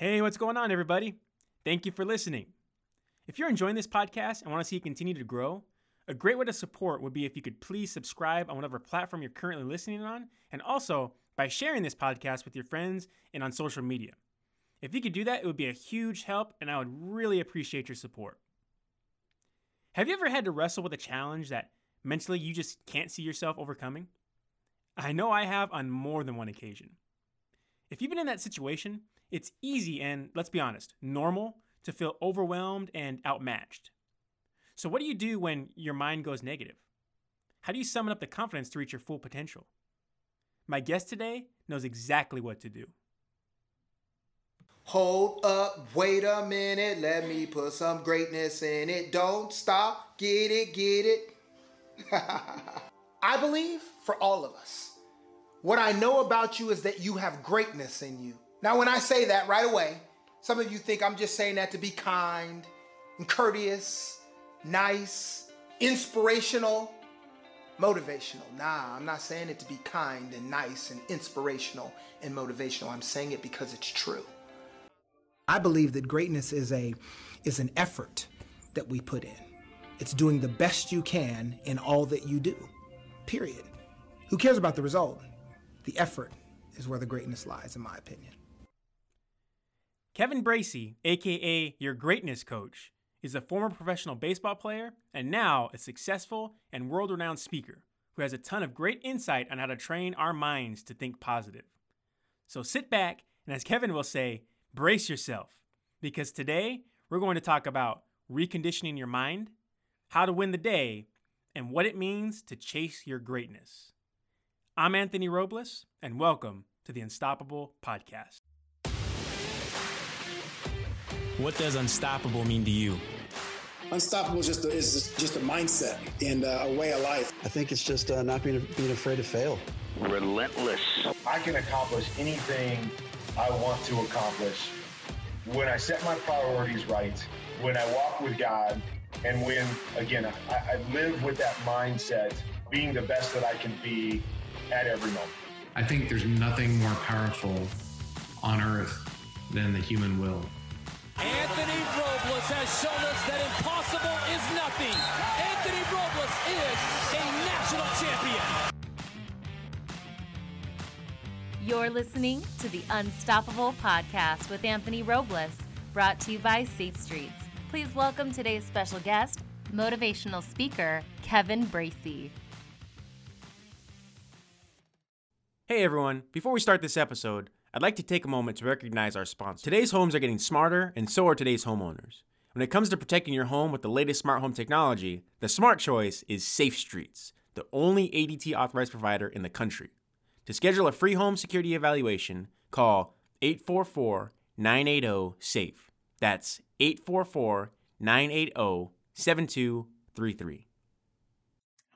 Hey, what's going on, everybody? Thank you for listening. If you're enjoying this podcast and want to see it continue to grow, a great way to support would be if you could please subscribe on whatever platform you're currently listening on, and also by sharing this podcast with your friends and on social media. If you could do that, it would be a huge help, and I would really appreciate your support. Have you ever had to wrestle with a challenge that mentally you just can't see yourself overcoming? I know I have on more than one occasion. If you've been in that situation, it's easy and, let's be honest, normal to feel overwhelmed and outmatched. So, what do you do when your mind goes negative? How do you summon up the confidence to reach your full potential? My guest today knows exactly what to do. Hold up, wait a minute, let me put some greatness in it. Don't stop, get it, get it. I believe for all of us, what I know about you is that you have greatness in you. Now, when I say that right away, some of you think I'm just saying that to be kind and courteous, nice, inspirational, motivational. Nah, I'm not saying it to be kind and nice and inspirational and motivational. I'm saying it because it's true. I believe that greatness is a is an effort that we put in. It's doing the best you can in all that you do. Period. Who cares about the result? The effort is where the greatness lies in my opinion. Kevin Bracy, aka your greatness coach, is a former professional baseball player and now a successful and world renowned speaker who has a ton of great insight on how to train our minds to think positive. So sit back and, as Kevin will say, brace yourself because today we're going to talk about reconditioning your mind, how to win the day, and what it means to chase your greatness. I'm Anthony Robles, and welcome to the Unstoppable Podcast. What does unstoppable mean to you? Unstoppable is just a, is just a mindset and uh, a way of life. I think it's just uh, not being being afraid to fail. Relentless. I can accomplish anything I want to accomplish when I set my priorities right, when I walk with God, and when again I, I live with that mindset, being the best that I can be at every moment. I think there's nothing more powerful on earth than the human will. Anthony Robles has shown us that impossible is nothing. Anthony Robles is a national champion. You're listening to the Unstoppable Podcast with Anthony Robles, brought to you by Safe Streets. Please welcome today's special guest, motivational speaker, Kevin Bracy. Hey everyone, before we start this episode, I'd like to take a moment to recognize our sponsor. Today's homes are getting smarter, and so are today's homeowners. When it comes to protecting your home with the latest smart home technology, the smart choice is Safe Streets, the only ADT authorized provider in the country. To schedule a free home security evaluation, call 844 980 SAFE. That's 844 980 7233.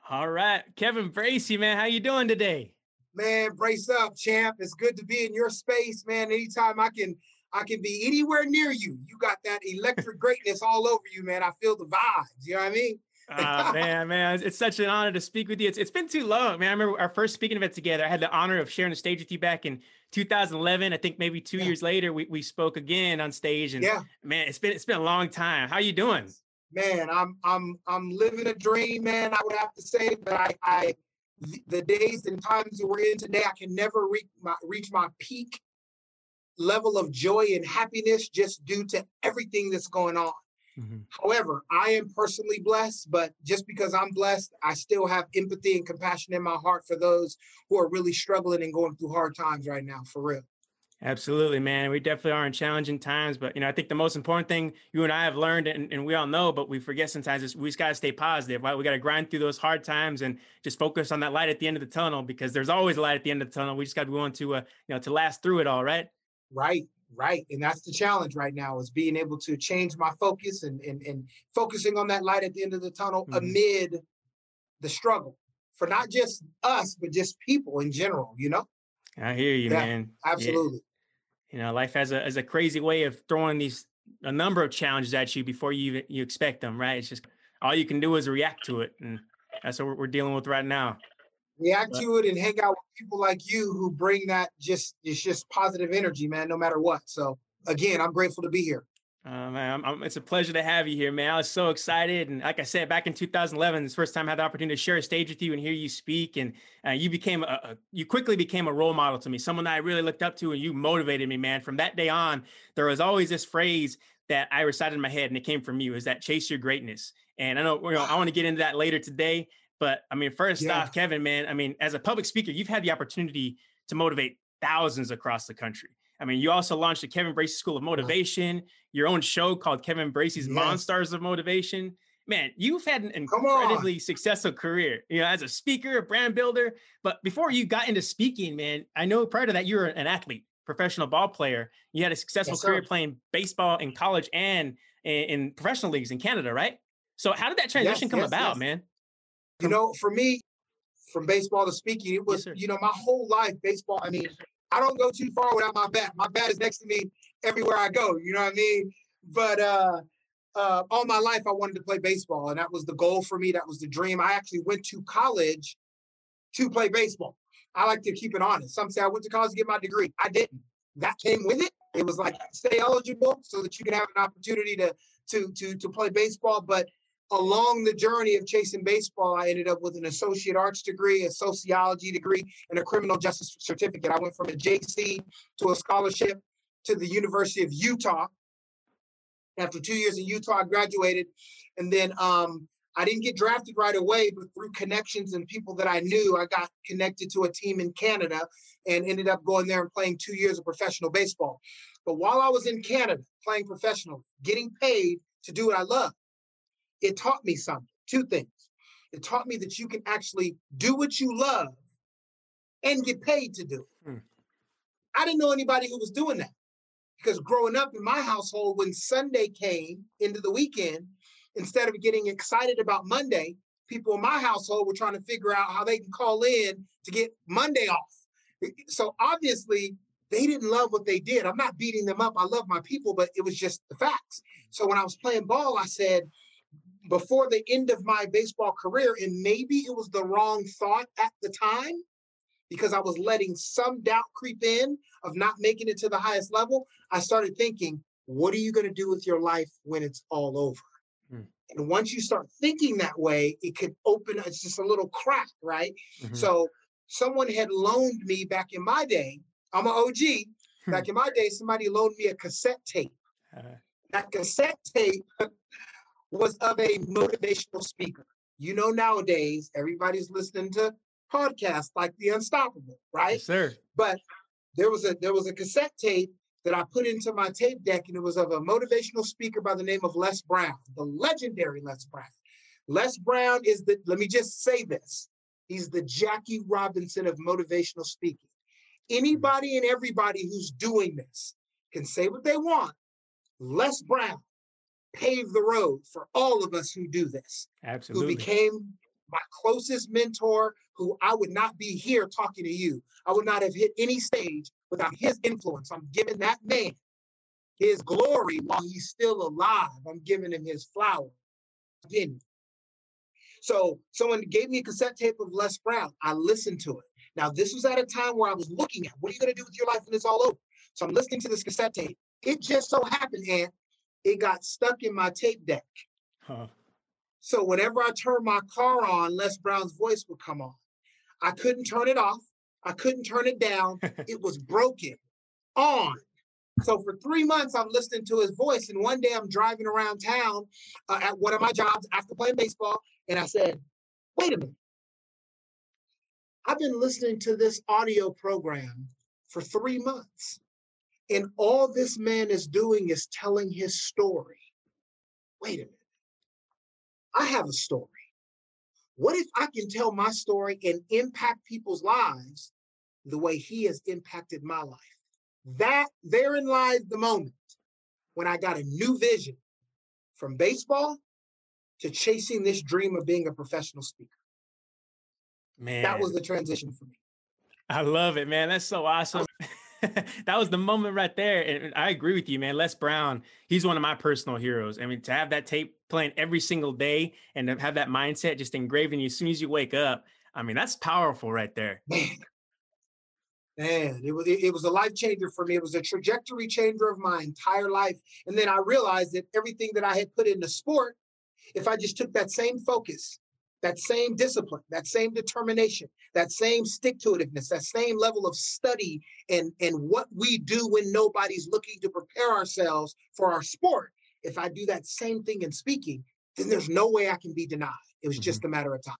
All right, Kevin Bracy, man, how you doing today? Man, brace up, champ. It's good to be in your space, man. Anytime I can I can be anywhere near you. You got that electric greatness all over you, man. I feel the vibes. You know what I mean? uh, man, man, it's such an honor to speak with you. It's, it's been too long, man. I remember our first speaking event together. I had the honor of sharing the stage with you back in 2011. I think maybe two yeah. years later, we, we spoke again on stage. And yeah, man, it's been it's been a long time. How you doing? Man, I'm I'm I'm living a dream, man. I would have to say, but I I the days and times that we're in today, I can never reach my reach my peak level of joy and happiness just due to everything that's going on. Mm-hmm. However, I am personally blessed, but just because I'm blessed, I still have empathy and compassion in my heart for those who are really struggling and going through hard times right now, for real. Absolutely, man. We definitely are in challenging times, but you know, I think the most important thing you and I have learned, and, and we all know, but we forget sometimes is we just got to stay positive, right? We got to grind through those hard times and just focus on that light at the end of the tunnel because there's always a light at the end of the tunnel. We just got to be willing to, uh, you know, to last through it all, right? Right, right, and that's the challenge right now is being able to change my focus and and, and focusing on that light at the end of the tunnel mm-hmm. amid the struggle for not just us, but just people in general. You know. I hear you, yeah, man. Absolutely. Yeah you know, life has a has a crazy way of throwing these a number of challenges at you before you even you expect them. Right? It's just all you can do is react to it, and that's what we're dealing with right now. React but, to it and hang out with people like you who bring that just it's just positive energy, man. No matter what. So again, I'm grateful to be here. Uh, man, I'm, I'm, it's a pleasure to have you here, man. I was so excited, and like I said, back in 2011, it's the first time I had the opportunity to share a stage with you and hear you speak, and uh, you became a, a, you quickly became a role model to me, someone that I really looked up to, and you motivated me, man. From that day on, there was always this phrase that I recited in my head, and it came from you, is that chase your greatness. And I know, you know I want to get into that later today, but I mean, first yeah. off, Kevin, man, I mean, as a public speaker, you've had the opportunity to motivate thousands across the country. I mean, you also launched the Kevin Bracy School of uh-huh. Motivation, your own show called Kevin Bracy's yes. Monstars of Motivation. Man, you've had an incredibly successful career, you know, as a speaker, a brand builder. But before you got into speaking, man, I know prior to that you were an athlete, professional ball player. You had a successful yes, career playing baseball in college and in, professional leagues in Canada, right? So how did that transition yes, come about, man? You know, for me, from baseball to speaking, it was, you know, my whole life, baseball. I mean, I don't go too far without my bat. My bat is next to me everywhere I go. You know what I mean? But uh, uh, all my life, I wanted to play baseball, and that was the goal for me. That was the dream. I actually went to college to play baseball. I like to keep it honest. Some say I went to college to get my degree. I didn't. That came with it. It was like stay eligible so that you can have an opportunity to to to to play baseball. But along the journey of chasing baseball, I ended up with an associate arts degree, a sociology degree, and a criminal justice certificate. I went from a JC to a scholarship to the University of Utah. After two years in Utah, I graduated. And then um, I didn't get drafted right away, but through connections and people that I knew, I got connected to a team in Canada and ended up going there and playing two years of professional baseball. But while I was in Canada playing professional, getting paid to do what I love, it taught me something. Two things. It taught me that you can actually do what you love and get paid to do it. Hmm. I didn't know anybody who was doing that because growing up in my household, when Sunday came into the weekend, instead of getting excited about Monday, people in my household were trying to figure out how they can call in to get Monday off. So obviously, they didn't love what they did. I'm not beating them up. I love my people, but it was just the facts. So when I was playing ball, I said, before the end of my baseball career, and maybe it was the wrong thought at the time because I was letting some doubt creep in of not making it to the highest level. I started thinking, what are you going to do with your life when it's all over? Hmm. And once you start thinking that way, it could open, it's just a little crack, right? Mm-hmm. So someone had loaned me back in my day, I'm an OG. Hmm. back in my day, somebody loaned me a cassette tape. Uh, that cassette tape was of a motivational speaker. You know, nowadays everybody's listening to podcasts like The Unstoppable, right? Yes, sir. But there was a there was a cassette tape that I put into my tape deck, and it was of a motivational speaker by the name of Les Brown, the legendary Les Brown. Les Brown is the, let me just say this. He's the Jackie Robinson of motivational speaking. Hmm. Anybody and everybody who's doing this can say what they want. Les Brown paved the road for all of us who do this. Absolutely. Who became my closest mentor, who I would not be here talking to you. I would not have hit any stage without his influence. I'm giving that man his glory while he's still alive. I'm giving him his flower. Again. So someone gave me a cassette tape of Les Brown. I listened to it. Now, this was at a time where I was looking at what are you going to do with your life when it's all over? So I'm listening to this cassette tape. It just so happened, Ant, it got stuck in my tape deck. Huh. So whenever I turned my car on, Les Brown's voice would come on. I couldn't turn it off. I couldn't turn it down. it was broken on. So for three months, I'm listening to his voice. And one day I'm driving around town uh, at one of my jobs after playing baseball. And I said, wait a minute. I've been listening to this audio program for three months. And all this man is doing is telling his story. Wait a minute. I have a story. What if I can tell my story and impact people's lives the way he has impacted my life? That therein lies the moment when I got a new vision from baseball to chasing this dream of being a professional speaker. Man, that was the transition for me. I love it, man. That's so awesome. that was the moment right there. And I agree with you, man. Les Brown, he's one of my personal heroes. I mean, to have that tape playing every single day and to have that mindset just engraving you as soon as you wake up, I mean, that's powerful right there. Man. Man, it was it was a life changer for me. It was a trajectory changer of my entire life. And then I realized that everything that I had put into sport, if I just took that same focus, that same discipline, that same determination, that same stick to itiveness, that same level of study and, and what we do when nobody's looking to prepare ourselves for our sport. If I do that same thing in speaking, then there's no way I can be denied. It was just mm-hmm. a matter of time.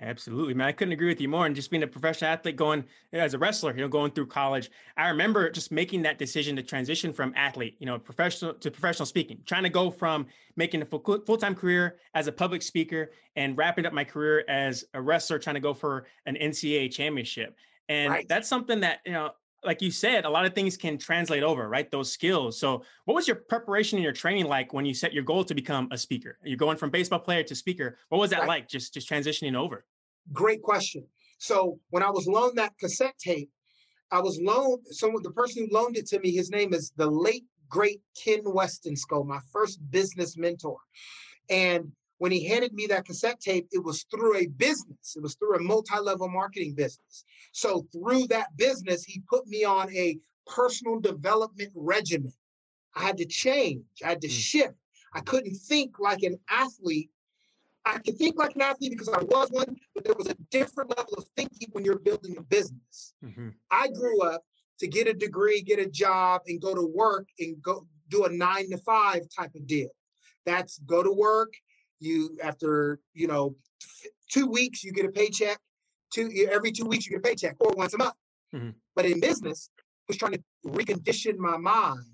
Absolutely, man. I couldn't agree with you more. And just being a professional athlete, going eh, as a wrestler, you know, going through college, I remember just making that decision to transition from athlete, you know, professional to professional speaking, trying to go from making a full time career as a public speaker and wrapping up my career as a wrestler, trying to go for an NCAA championship. And right. that's something that, you know, like you said, a lot of things can translate over, right? Those skills. So, what was your preparation and your training like when you set your goal to become a speaker? You're going from baseball player to speaker. What was that right. like? Just just transitioning over. Great question. So, when I was loaned that cassette tape, I was loaned. Someone, the person who loaned it to me, his name is the late great Ken Westonsko, my first business mentor, and when he handed me that cassette tape, it was through a business. It was through a multi-level marketing business. So through that business, he put me on a personal development regimen. I had to change. I had to mm. shift. I couldn't think like an athlete. I could think like an athlete because I was one, but there was a different level of thinking when you're building a business. Mm-hmm. I grew up to get a degree, get a job, and go to work and go do a nine to five type of deal. That's go to work, you after you know two weeks you get a paycheck two every two weeks you get a paycheck or once a month. Mm-hmm. but in business I was trying to recondition my mind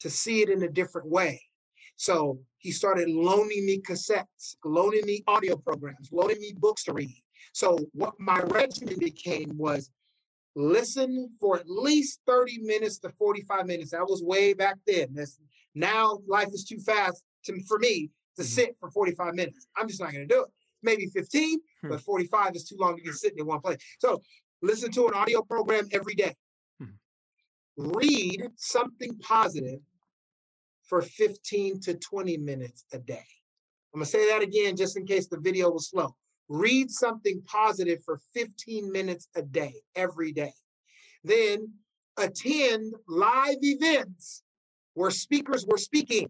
to see it in a different way. So he started loaning me cassettes loaning me audio programs loaning me books to read. So what my regimen became was listen for at least 30 minutes to 45 minutes. That was way back then. That's, now life is too fast to, for me to mm-hmm. sit for 45 minutes. I'm just not going to do it. Maybe 15, hmm. but 45 is too long to be sitting in one place. So listen to an audio program every day. Hmm. Read something positive for 15 to 20 minutes a day. I'm going to say that again just in case the video was slow. Read something positive for 15 minutes a day, every day. Then attend live events where speakers were speaking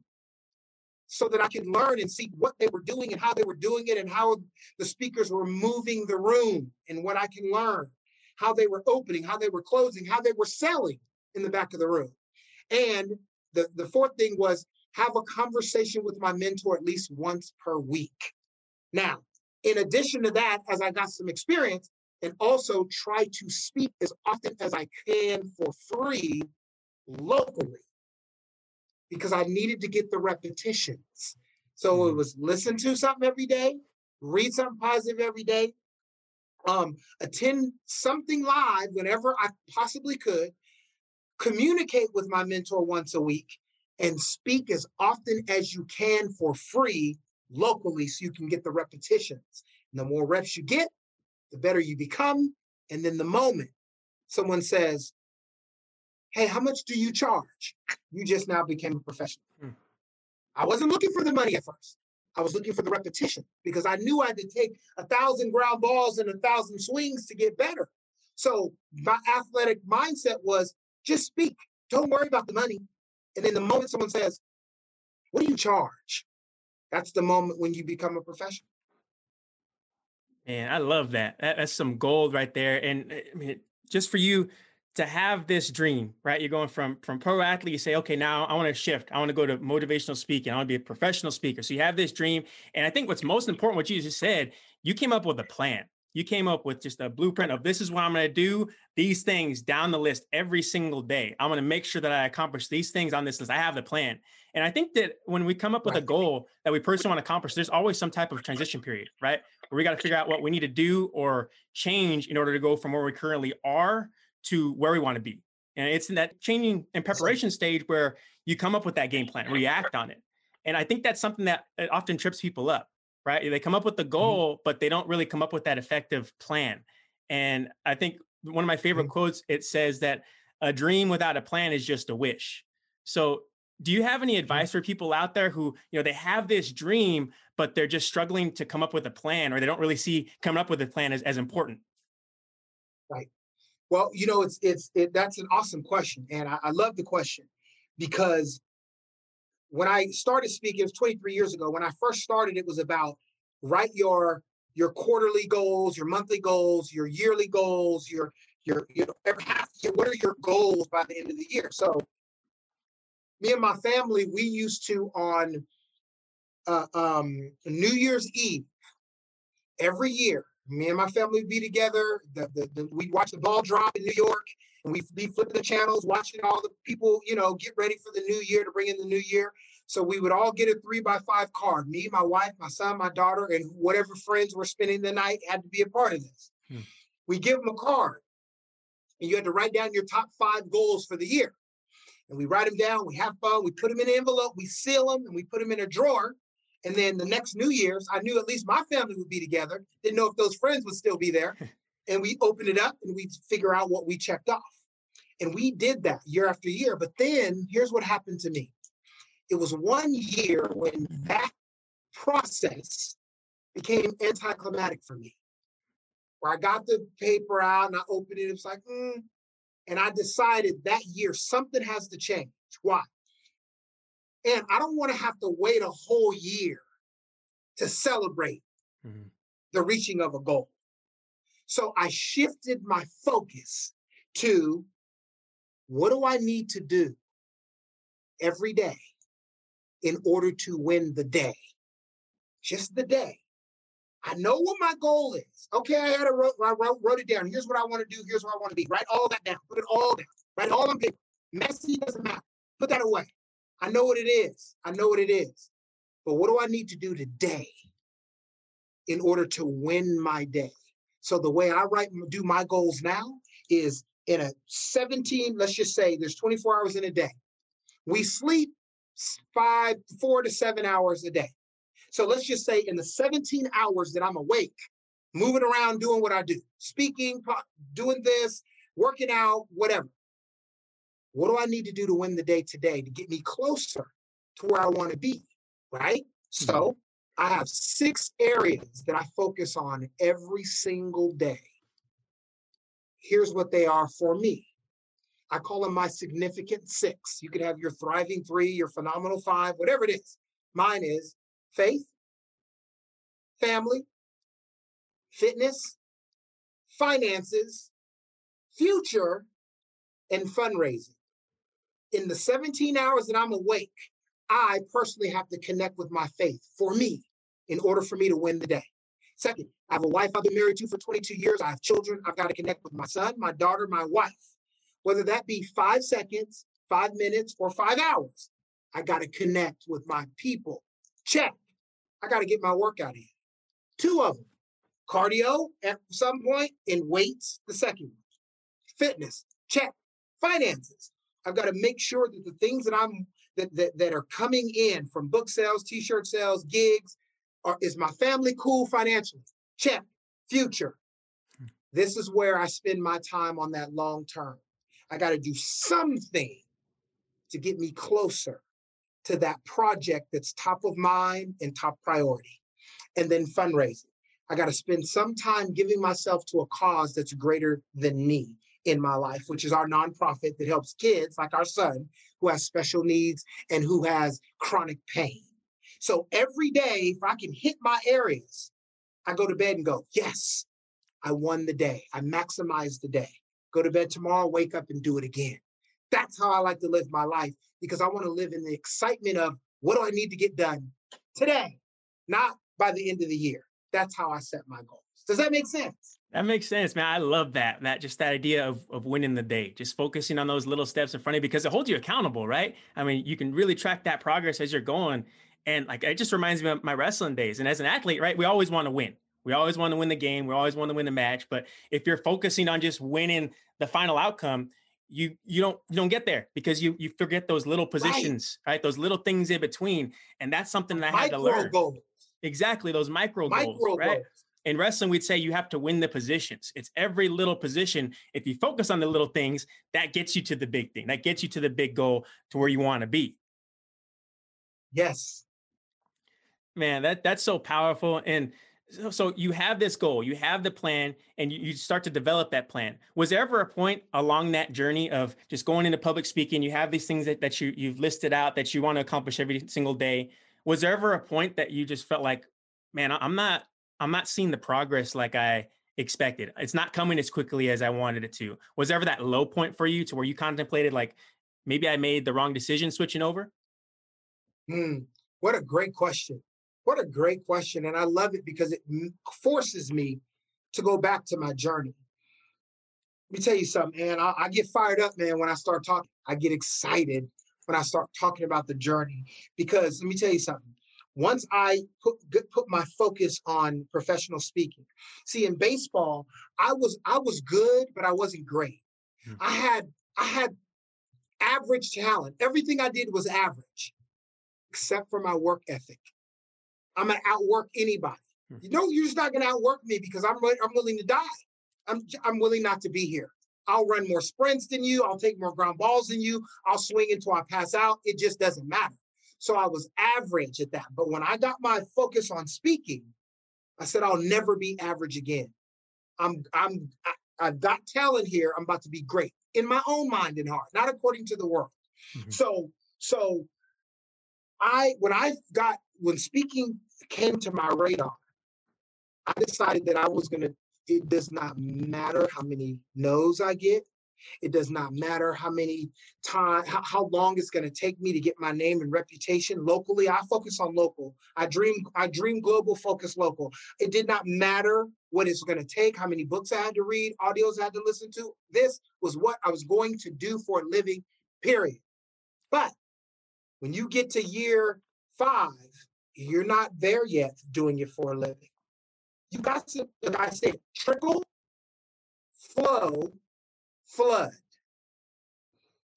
so that I could learn and see what they were doing and how they were doing it and how the speakers were moving the room and what I can learn, how they were opening, how they were closing, how they were selling in the back of the room. And the, the fourth thing was have a conversation with my mentor at least once per week. Now, in addition to that, as I got some experience, and also try to speak as often as I can for free locally because I needed to get the repetitions. So it mm-hmm. was listen to something every day, read something positive every day, um, attend something live whenever I possibly could, communicate with my mentor once a week, and speak as often as you can for free locally so you can get the repetitions. And the more reps you get, the better you become. And then the moment someone says, hey, how much do you charge? You just now became a professional. Hmm. I wasn't looking for the money at first. I was looking for the repetition because I knew I had to take a thousand ground balls and a thousand swings to get better. So my athletic mindset was just speak. Don't worry about the money. And then the moment someone says, What do you charge? That's the moment when you become a professional. Man, I love that. that that's some gold right there. And I mean, just for you to have this dream, right? You're going from from pro athlete, you say, okay, now I want to shift. I want to go to motivational speaking. I want to be a professional speaker. So you have this dream. And I think what's most important, what you just said, you came up with a plan. You came up with just a blueprint of this is what I'm going to do, these things down the list every single day. I'm going to make sure that I accomplish these things on this list. I have the plan. And I think that when we come up with a goal that we personally want to accomplish, there's always some type of transition period, right? Where we got to figure out what we need to do or change in order to go from where we currently are to where we want to be. And it's in that changing and preparation stage where you come up with that game plan, react on it. And I think that's something that often trips people up, right? They come up with the mm-hmm. goal, but they don't really come up with that effective plan. And I think one of my favorite mm-hmm. quotes it says that a dream without a plan is just a wish. So, do you have any mm-hmm. advice for people out there who, you know, they have this dream, but they're just struggling to come up with a plan or they don't really see coming up with a plan as, as important? Right. Well, you know, it's it's it, that's an awesome question, and I, I love the question because when I started speaking, it was 23 years ago. When I first started, it was about write your your quarterly goals, your monthly goals, your yearly goals, your your you know every half year. What are your goals by the end of the year? So, me and my family, we used to on uh, um, New Year's Eve every year. Me and my family would be together. The, the, the, we'd watch the ball drop in New York, and we'd be flipping the channels, watching all the people, you know, get ready for the new year to bring in the new year. So we would all get a three by five card. Me, my wife, my son, my daughter, and whatever friends were spending the night had to be a part of this. Hmm. We give them a card, and you had to write down your top five goals for the year. And we write them down. We have fun. We put them in an envelope. We seal them, and we put them in a drawer. And then the next New Year's, I knew at least my family would be together. Didn't know if those friends would still be there. And we opened it up and we figure out what we checked off. And we did that year after year. But then here's what happened to me. It was one year when that process became anticlimactic for me. Where I got the paper out and I opened it, it was like, mm. and I decided that year something has to change. Why? And I don't want to have to wait a whole year to celebrate mm-hmm. the reaching of a goal. So I shifted my focus to what do I need to do every day in order to win the day? Just the day. I know what my goal is. Okay, I had a wrote, I wrote, wrote it down. Here's what I want to do. Here's what I want to be. Write all that down. Put it all down. Write it all on paper. Messy doesn't matter. Put that away. I know what it is. I know what it is. But what do I need to do today in order to win my day? So the way I write do my goals now is in a 17, let's just say there's 24 hours in a day. We sleep five, four to seven hours a day. So let's just say in the 17 hours that I'm awake, moving around, doing what I do, speaking, doing this, working out, whatever. What do I need to do to win the day today to get me closer to where I want to be? Right. So mm-hmm. I have six areas that I focus on every single day. Here's what they are for me. I call them my significant six. You could have your thriving three, your phenomenal five, whatever it is. Mine is faith, family, fitness, finances, future, and fundraising in the 17 hours that I'm awake, I personally have to connect with my faith for me in order for me to win the day. Second, I have a wife I've been married to for 22 years. I have children. I've got to connect with my son, my daughter, my wife. Whether that be five seconds, five minutes, or five hours, I got to connect with my people. Check. I got to get my workout in. Two of them cardio at some point and weights, the second one. Fitness, check. Finances, I've got to make sure that the things that I'm that, that, that are coming in from book sales, t-shirt sales, gigs, are is my family cool financially? Check. Future. Hmm. This is where I spend my time on that long term. I got to do something to get me closer to that project that's top of mind and top priority. And then fundraising. I got to spend some time giving myself to a cause that's greater than me in my life, which is our nonprofit that helps kids like our son who has special needs and who has chronic pain. So every day, if I can hit my areas, I go to bed and go, yes, I won the day. I maximized the day. Go to bed tomorrow, wake up and do it again. That's how I like to live my life because I want to live in the excitement of what do I need to get done today, not by the end of the year. That's how I set my goals. Does that make sense? That makes sense, man. I love that. That just that idea of, of winning the day, just focusing on those little steps in front of you because it holds you accountable, right? I mean, you can really track that progress as you're going. And like it just reminds me of my wrestling days. And as an athlete, right, we always want to win. We always want to win the game. We always want to win the match. But if you're focusing on just winning the final outcome, you you don't you don't get there because you you forget those little positions, right? right? Those little things in between. And that's something that I had to learn. Goals. Exactly, those micro, micro goals, right? In wrestling, we'd say you have to win the positions. It's every little position. If you focus on the little things, that gets you to the big thing. That gets you to the big goal to where you want to be. Yes. Man, that that's so powerful. And so, so you have this goal, you have the plan, and you, you, start to develop that plan. Was there ever a point along that journey of just going into public speaking? You have these things that, that you you've listed out that you want to accomplish every single day. Was there ever a point that you just felt like, man, I'm not I'm not seeing the progress like I expected. It's not coming as quickly as I wanted it to. Was ever that low point for you to where you contemplated like maybe I made the wrong decision switching over? Hmm. What a great question. What a great question. And I love it because it forces me to go back to my journey. Let me tell you something, man. I, I, get fired up, man, when I start talking. I get excited when I start talking about the journey because let me tell you something. Once I put put my focus on professional speaking, see in baseball, I was I was good, but I wasn't great. Mm-hmm. I had I had average talent. Everything I did was average, except for my work ethic. I'm gonna outwork anybody. Hmm. You know, you're just not gonna outwork me because I'm I'm willing to die. I'm I'm willing not to be here. I'll run more sprints than you. I'll take more ground balls than you. I'll swing until I pass out. It just doesn't matter. So I was average at that. But when I got my focus on speaking, I said I'll never be average again. I'm I'm I, I've got talent here. I'm about to be great in my own mind and heart, not according to the world. Mm-hmm. So so I when I got when speaking came to my radar, I decided that I was going to, it does not matter how many no's I get. It does not matter how many time, how, how long it's going to take me to get my name and reputation locally. I focus on local. I dream, I dream global, focus local. It did not matter what it's going to take, how many books I had to read, audios I had to listen to. This was what I was going to do for a living, period. But when you get to year five, you're not there yet doing it for a living. You got to, like I said, trickle, flow, flood.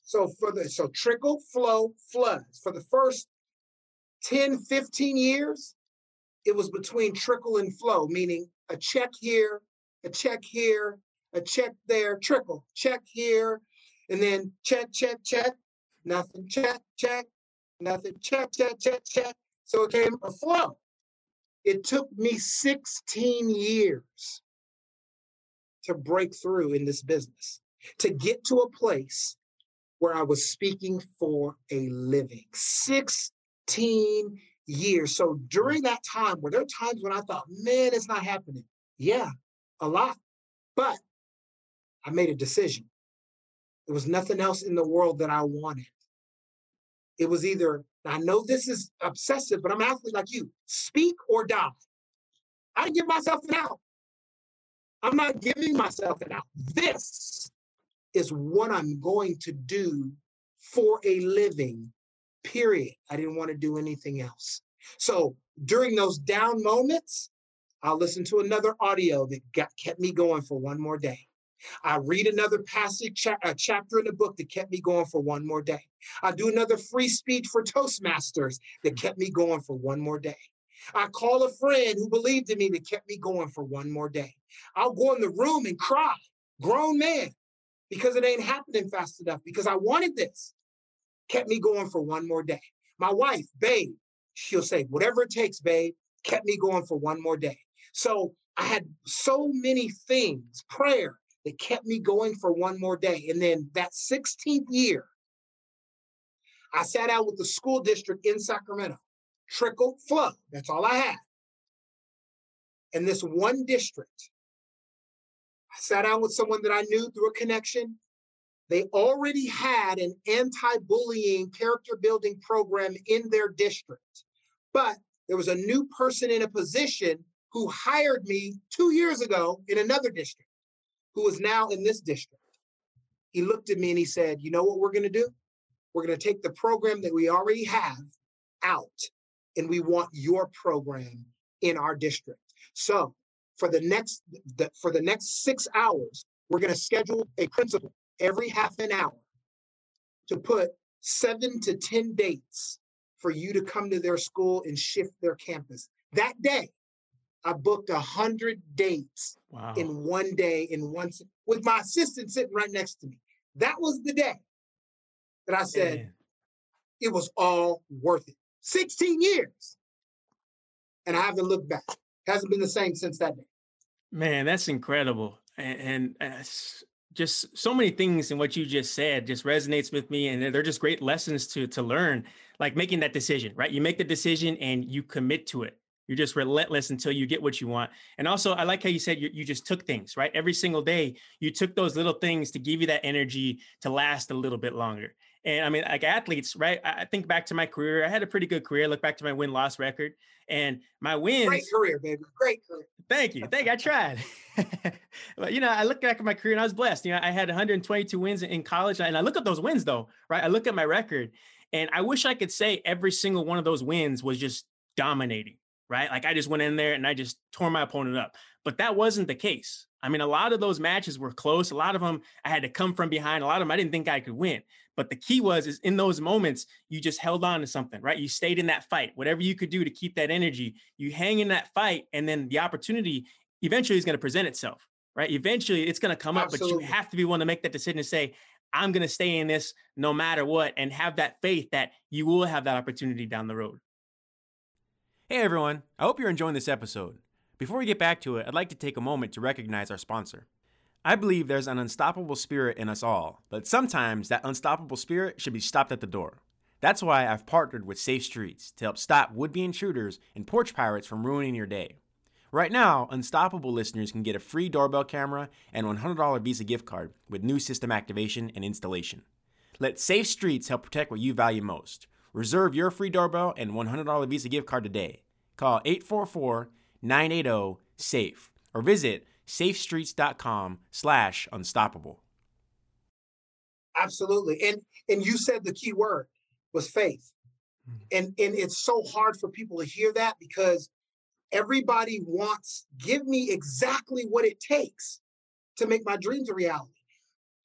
So for the so trickle, flow, floods. For the first 10, 15 years, it was between trickle and flow, meaning a check here, a check here, a check there, trickle, check here, and then check, check, check, nothing, check, check, nothing, check, check, check, check, so it came a flow. It took me 16 years to break through in this business, to get to a place where I was speaking for a living. 16 years. So during that time, were there times when I thought, man, it's not happening? Yeah, a lot. But I made a decision. There was nothing else in the world that I wanted. It was either I know this is obsessive, but I'm an athlete like you. Speak or die. I give myself an out. I'm not giving myself an out. This is what I'm going to do for a living, period. I didn't want to do anything else. So during those down moments, I'll listen to another audio that got, kept me going for one more day. I read another passage, cha- a chapter in the book that kept me going for one more day. I do another free speech for Toastmasters that mm. kept me going for one more day. I call a friend who believed in me that kept me going for one more day. I'll go in the room and cry, grown man, because it ain't happening fast enough, because I wanted this. Kept me going for one more day. My wife, babe, she'll say, whatever it takes, babe, kept me going for one more day. So I had so many things, prayer, that kept me going for one more day. And then that 16th year, I sat out with the school district in Sacramento, trickle flow. That's all I had. And this one district, I sat down with someone that I knew through a connection. They already had an anti bullying character building program in their district. But there was a new person in a position who hired me two years ago in another district who is now in this district. He looked at me and he said, You know what we're going to do? We're going to take the program that we already have out, and we want your program in our district. So for the next the, for the next six hours, we're going to schedule a principal every half an hour to put seven to ten dates for you to come to their school and shift their campus. That day, I booked a hundred dates wow. in one day in one with my assistant sitting right next to me. That was the day that I said Man. it was all worth it. 16 years. And I haven't looked back. Hasn't been the same since that day. Man, that's incredible. And, and uh, just so many things in what you just said just resonates with me and they're just great lessons to to learn like making that decision right you make the decision and you commit to it you're just relentless until you get what you want and also i like how you said you, you just took things right every single day you took those little things to give you that energy to last a little bit longer and I mean, like athletes, right? I think back to my career. I had a pretty good career. Look back to my win loss record and my wins. Great career, baby. Great career. Thank you. Thank you. I tried. but, you know, I look back at my career and I was blessed. You know, I had 122 wins in college. And I look at those wins, though, right? I look at my record and I wish I could say every single one of those wins was just dominating, right? Like I just went in there and I just tore my opponent up. But that wasn't the case. I mean, a lot of those matches were close. A lot of them I had to come from behind. A lot of them I didn't think I could win. But the key was is in those moments you just held on to something, right? You stayed in that fight. Whatever you could do to keep that energy, you hang in that fight, and then the opportunity eventually is going to present itself, right? Eventually it's going to come Absolutely. up, but you have to be willing to make that decision and say, I'm going to stay in this no matter what, and have that faith that you will have that opportunity down the road. Hey everyone, I hope you're enjoying this episode. Before we get back to it, I'd like to take a moment to recognize our sponsor. I believe there's an unstoppable spirit in us all, but sometimes that unstoppable spirit should be stopped at the door. That's why I've partnered with Safe Streets to help stop would be intruders and porch pirates from ruining your day. Right now, Unstoppable listeners can get a free doorbell camera and $100 Visa gift card with new system activation and installation. Let Safe Streets help protect what you value most. Reserve your free doorbell and $100 Visa gift card today. Call 844 980 SAFE or visit safestreets.com slash unstoppable. Absolutely. And and you said the key word was faith. Mm-hmm. And and it's so hard for people to hear that because everybody wants give me exactly what it takes to make my dreams a reality.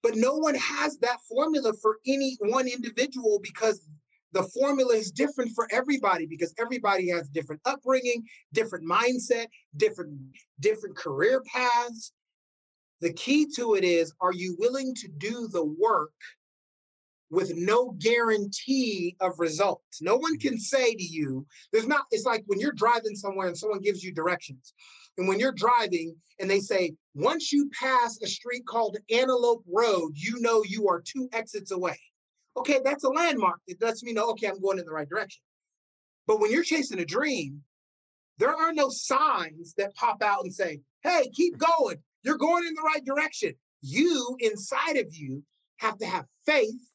But no one has that formula for any one individual because the formula is different for everybody because everybody has different upbringing, different mindset, different different career paths. The key to it is are you willing to do the work with no guarantee of results? No one can say to you, there's not, it's like when you're driving somewhere and someone gives you directions. And when you're driving and they say, once you pass a street called Antelope Road, you know you are two exits away. Okay, that's a landmark. It lets me know, okay, I'm going in the right direction. But when you're chasing a dream, there are no signs that pop out and say, hey, keep going. You're going in the right direction. You, inside of you, have to have faith,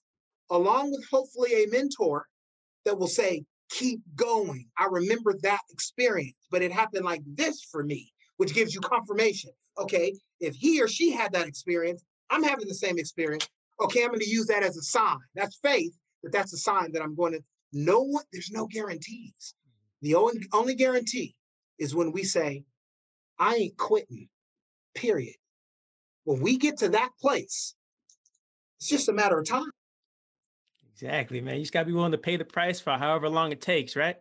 along with hopefully a mentor that will say, keep going. I remember that experience, but it happened like this for me, which gives you confirmation. Okay, if he or she had that experience, I'm having the same experience okay, I'm going to use that as a sign. That's faith, but that's a sign that I'm going to know what there's no guarantees. The only, only guarantee is when we say, I ain't quitting, period. When we get to that place, it's just a matter of time. Exactly, man. You just got to be willing to pay the price for however long it takes, right?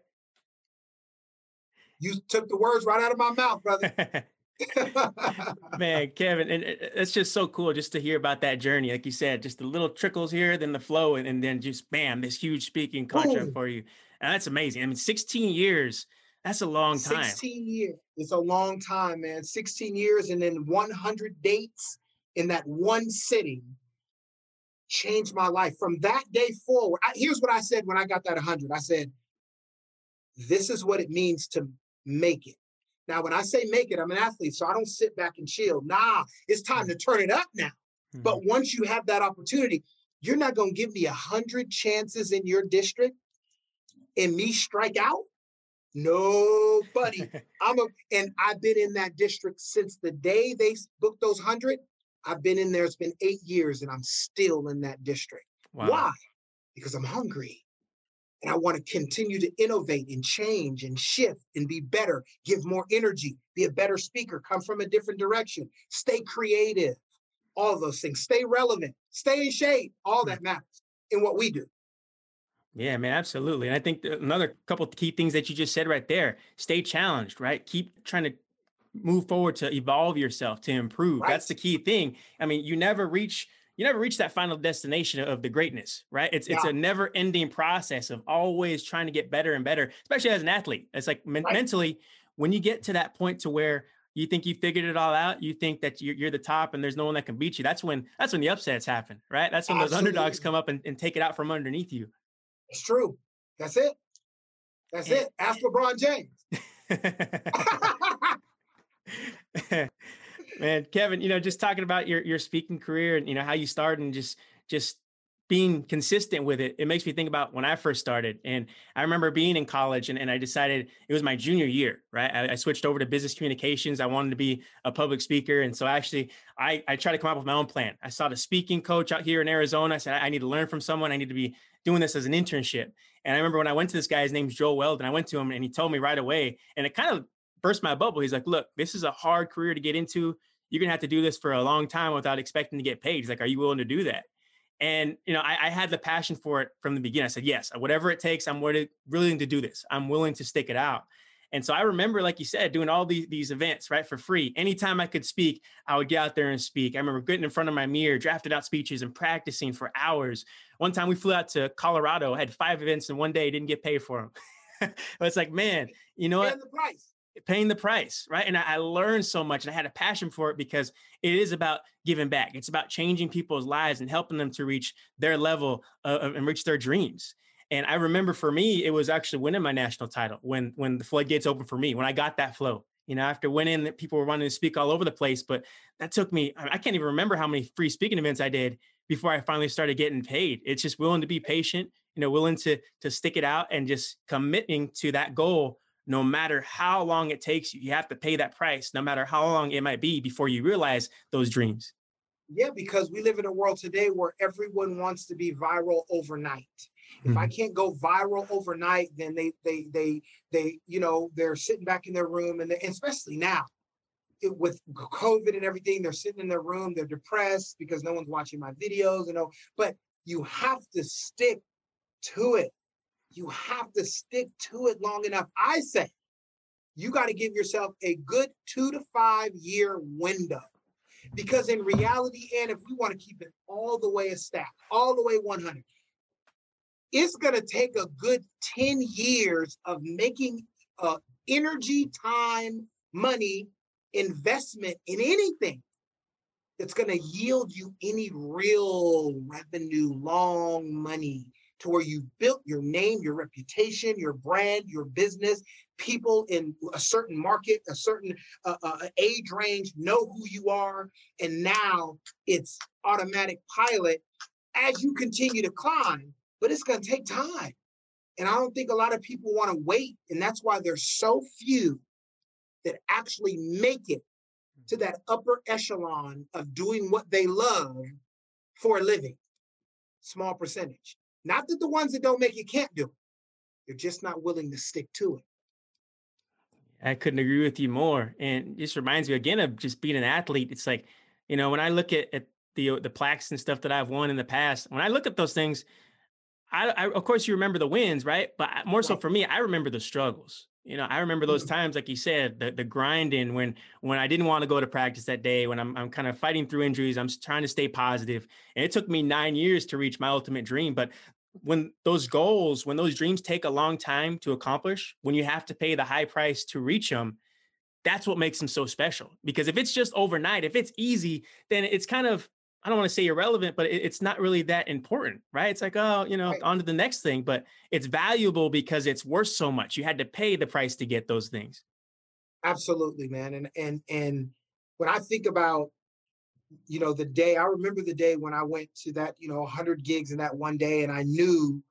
You took the words right out of my mouth, brother. Man, Kevin, and it's just so cool just to hear about that journey. Like you said, just the little trickles here, then the flow, and, and then just bam, this huge speaking contract for you. And that's amazing. I mean, 16 years, that's a long time. 16 years. It's a long time, man. 16 years and then 100 dates in that one city changed my life. From that day forward, I, here's what I said when I got that 100. I said, this is what it means to make it. Now, when I say make it, I'm an athlete, so I don't sit back and chill. Nah, it's time to turn it up now. Mm-hmm. But once you have that opportunity, you're not going to give me a hundred chances in your district and me strike out. Nobody. I'm a, and I've been in that district since the day they booked those hundred. I've been in there. It's been eight years, and I'm still in that district. Wow. Why? Because I'm hungry. And I want to continue to innovate and change and shift and be better, give more energy, be a better speaker, come from a different direction, stay creative, all those things, stay relevant, stay in shape, all hmm. that matters in what we do. Yeah, man, absolutely. And I think another couple key things that you just said right there stay challenged, right? Keep trying to move forward to evolve yourself, to improve. Right. That's the key thing. I mean, you never reach you never reach that final destination of the greatness, right? It's yeah. it's a never ending process of always trying to get better and better, especially as an athlete. It's like men- right. mentally, when you get to that point to where you think you figured it all out, you think that you're, you're the top and there's no one that can beat you. That's when that's when the upsets happen, right? That's when Absolutely. those underdogs come up and, and take it out from underneath you. It's true. That's it. That's and, it. Ask LeBron James. Man, Kevin, you know, just talking about your your speaking career and you know how you started and just just being consistent with it, it makes me think about when I first started. And I remember being in college and, and I decided it was my junior year, right? I, I, switched over to business communications. I wanted to be a public speaker. And so actually I, I tried to come up with my own plan. I saw the speaking coach out here in Arizona. I said, I need to learn from someone. I need to be doing this as an internship. And I remember when I went to this guy, his name's Joel Weldon, and I went to him and he told me right away, and it kind of burst my bubble. He's like, look, this is a hard career to get into. You're gonna have to do this for a long time without expecting to get paid. He's like, Are you willing to do that? And you know, I, I, had the passion for it from the beginning. I said, yes, whatever it takes, I'm willing to do this. I'm willing to stick it out. And so I remember, like you said, doing all these, these events right for free. Anytime I could speak, I would get out there and speak. I remember getting in front of my mirror, drafted out speeches, and practicing for hours. One time we flew out to Colorado, had five events in one day, didn't get paid for them. it's like, man, you know what? Paying the price, right? And I, I, learned so much and I had a passion for it because it is about giving back. It's about changing people's lives and helping them to reach their level uh, and reach their dreams. And I remember for me, it was actually winning my national title when when the floodgates opened for me, when I got that flow. You know, after winning, people were wanting to speak all over the place, but that took me. I can't even remember how many free speaking events I did before I finally started getting paid. It's just willing to be patient, you know, willing to to stick it out and just committing to that goal no matter how long it takes you, you have to pay that price, no matter how long it might be before you realize those dreams. Yeah, because we live in a world today where everyone wants to be viral overnight. If mm-hmm. I can't go viral overnight, then they they they they you know they're sitting back in their room, and, and especially now it, with COVID and everything, they're sitting in their room, they're depressed because no one's watching my videos, you know. But you have to stick to it you have to stick to it long enough. I say you got to give yourself a good two to five year window. Because in reality, and if we want to keep it all the way a stack, all the way 100, it's going to take a good 10 years of making uh, energy, time, money, investment in anything that's going to yield you any real revenue, long money to where you've built your name, your reputation, your brand, your business. People in a certain market, a certain uh, uh, age range know who you are. And now it's automatic pilot as you continue to climb, but it's going to take time. And I don't think a lot of people want to wait. And that's why there's so few that actually make it to that upper echelon of doing what they love for a living. Small percentage. Not that the ones that don't make you can't do it. They're just not willing to stick to it. I couldn't agree with you more. And just reminds me again of just being an athlete. It's like, you know, when I look at, at the the plaques and stuff that I've won in the past, when I look at those things, I, I of course you remember the wins, right? But more so for me, I remember the struggles. You know, I remember those mm-hmm. times, like you said, the the grinding when when I didn't want to go to practice that day, when I'm I'm kind of fighting through injuries, I'm trying to stay positive, and it took me nine years to reach my ultimate dream. But when those goals, when those dreams take a long time to accomplish, when you have to pay the high price to reach them, that's what makes them so special. Because if it's just overnight, if it's easy, then it's kind of I don't want to say irrelevant, but it's not really that important, right? It's like, oh, you know, right. on to the next thing. But it's valuable because it's worth so much. You had to pay the price to get those things. Absolutely, man. And and and when I think about, you know, the day, I remember the day when I went to that, you know, 100 gigs in that one day, and I knew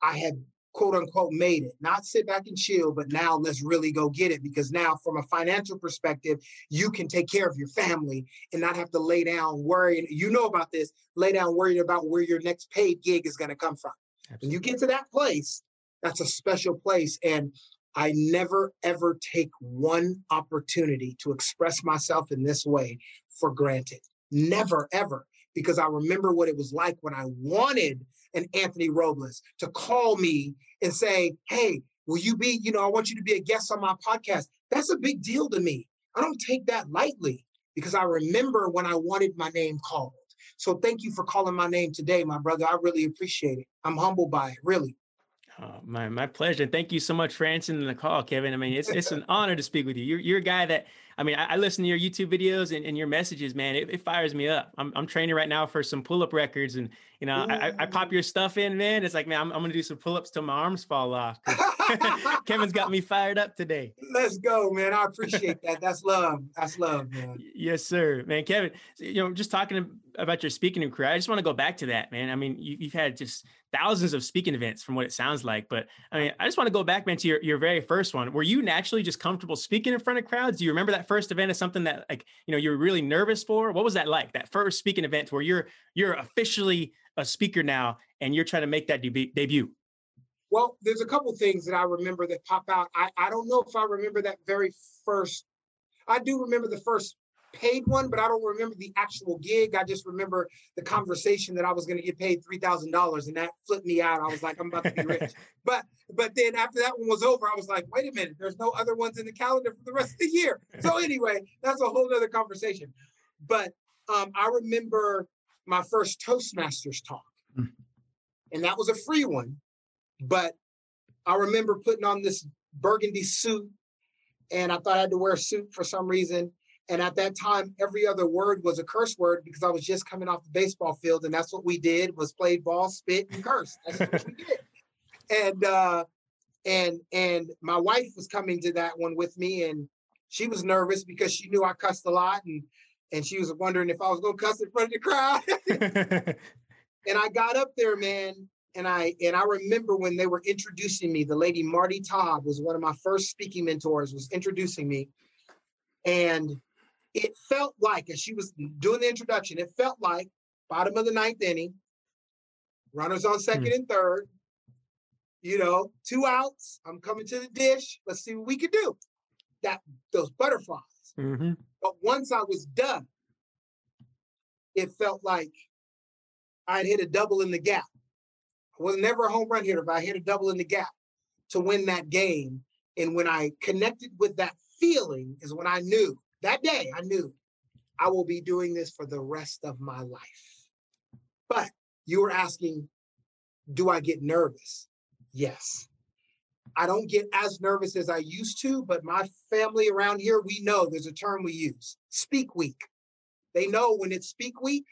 I had quote unquote made it. Not sit back and chill, but now let's really go get it. Because now, from a financial perspective, you can take care of your family and not have to lay down worrying. You know about this, lay down worrying about where your next paid gig is going to come from. Absolutely. When you get to that place, that's a special place. And I never ever take one opportunity to express myself in this way for granted. Never ever. Because I remember what it was like when I wanted and Anthony Robles to call me and say, hey, will you be, you know, I want you to be a guest on my podcast. That's a big deal to me. I don't take that lightly because I remember when I wanted my name called. So thank you for calling my name today, my brother. I really appreciate it. I'm humbled by it, really. Oh, my my pleasure. Thank you so much for answering the call, Kevin. I mean, it's it's an honor to speak with you. You're you're a guy that I mean, I, I listen to your YouTube videos and, and your messages, man. It, it, fires me up. I'm I'm training right now for some pull up records, and you know, I, I, pop your stuff in, man. It's like, man, I'm, I'm gonna do some pull ups till my arms fall off. Kevin's got me fired up today. Let's go, man. I appreciate that. That's love. That's love, man. Yes, sir, man. Kevin, you know, just talking about your speaking career, I just want to go back to that, man. I mean, you, you've had just thousands of speaking events from what it sounds like. But I mean, I just want to go back, man, to your, your very first one. Were you naturally just comfortable speaking in front of crowds? Do you remember that first event as something that like, you know, you're really nervous for? What was that like? That first speaking event where you're you're officially a speaker now and you're trying to make that deb- debut? Well, there's a couple things that I remember that pop out. I, I don't know if I remember that very first. I do remember the first paid one, but I don't remember the actual gig. I just remember the conversation that I was going to get paid three thousand dollars, and that flipped me out. I was like, I'm about to be rich. but but then after that one was over, I was like, wait a minute, there's no other ones in the calendar for the rest of the year. So anyway, that's a whole other conversation. But um, I remember my first Toastmasters talk, mm. and that was a free one. But I remember putting on this burgundy suit, and I thought I had to wear a suit for some reason and at that time, every other word was a curse word because I was just coming off the baseball field, and that's what we did was played ball, spit, and curse. That's what we did. And uh, and and my wife was coming to that one with me, and she was nervous because she knew I cussed a lot, and and she was wondering if I was gonna cuss in front of the crowd. and I got up there, man, and I and I remember when they were introducing me, the lady Marty Todd was one of my first speaking mentors, was introducing me. And it felt like, as she was doing the introduction, it felt like bottom of the ninth inning, runners on 2nd mm-hmm. and third, you know, two outs. I'm coming to the dish. Let's see what we can do. That those butterflies. Mm-hmm. But once I was done, it felt like I'd hit a double in the gap. I was never a home run hitter, but I hit a double in the gap to win that game. And when I connected with that feeling, is when I knew that day I knew I will be doing this for the rest of my life. But you were asking, do I get nervous? Yes. I don't get as nervous as I used to, but my family around here, we know there's a term we use speak week. They know when it's speak week,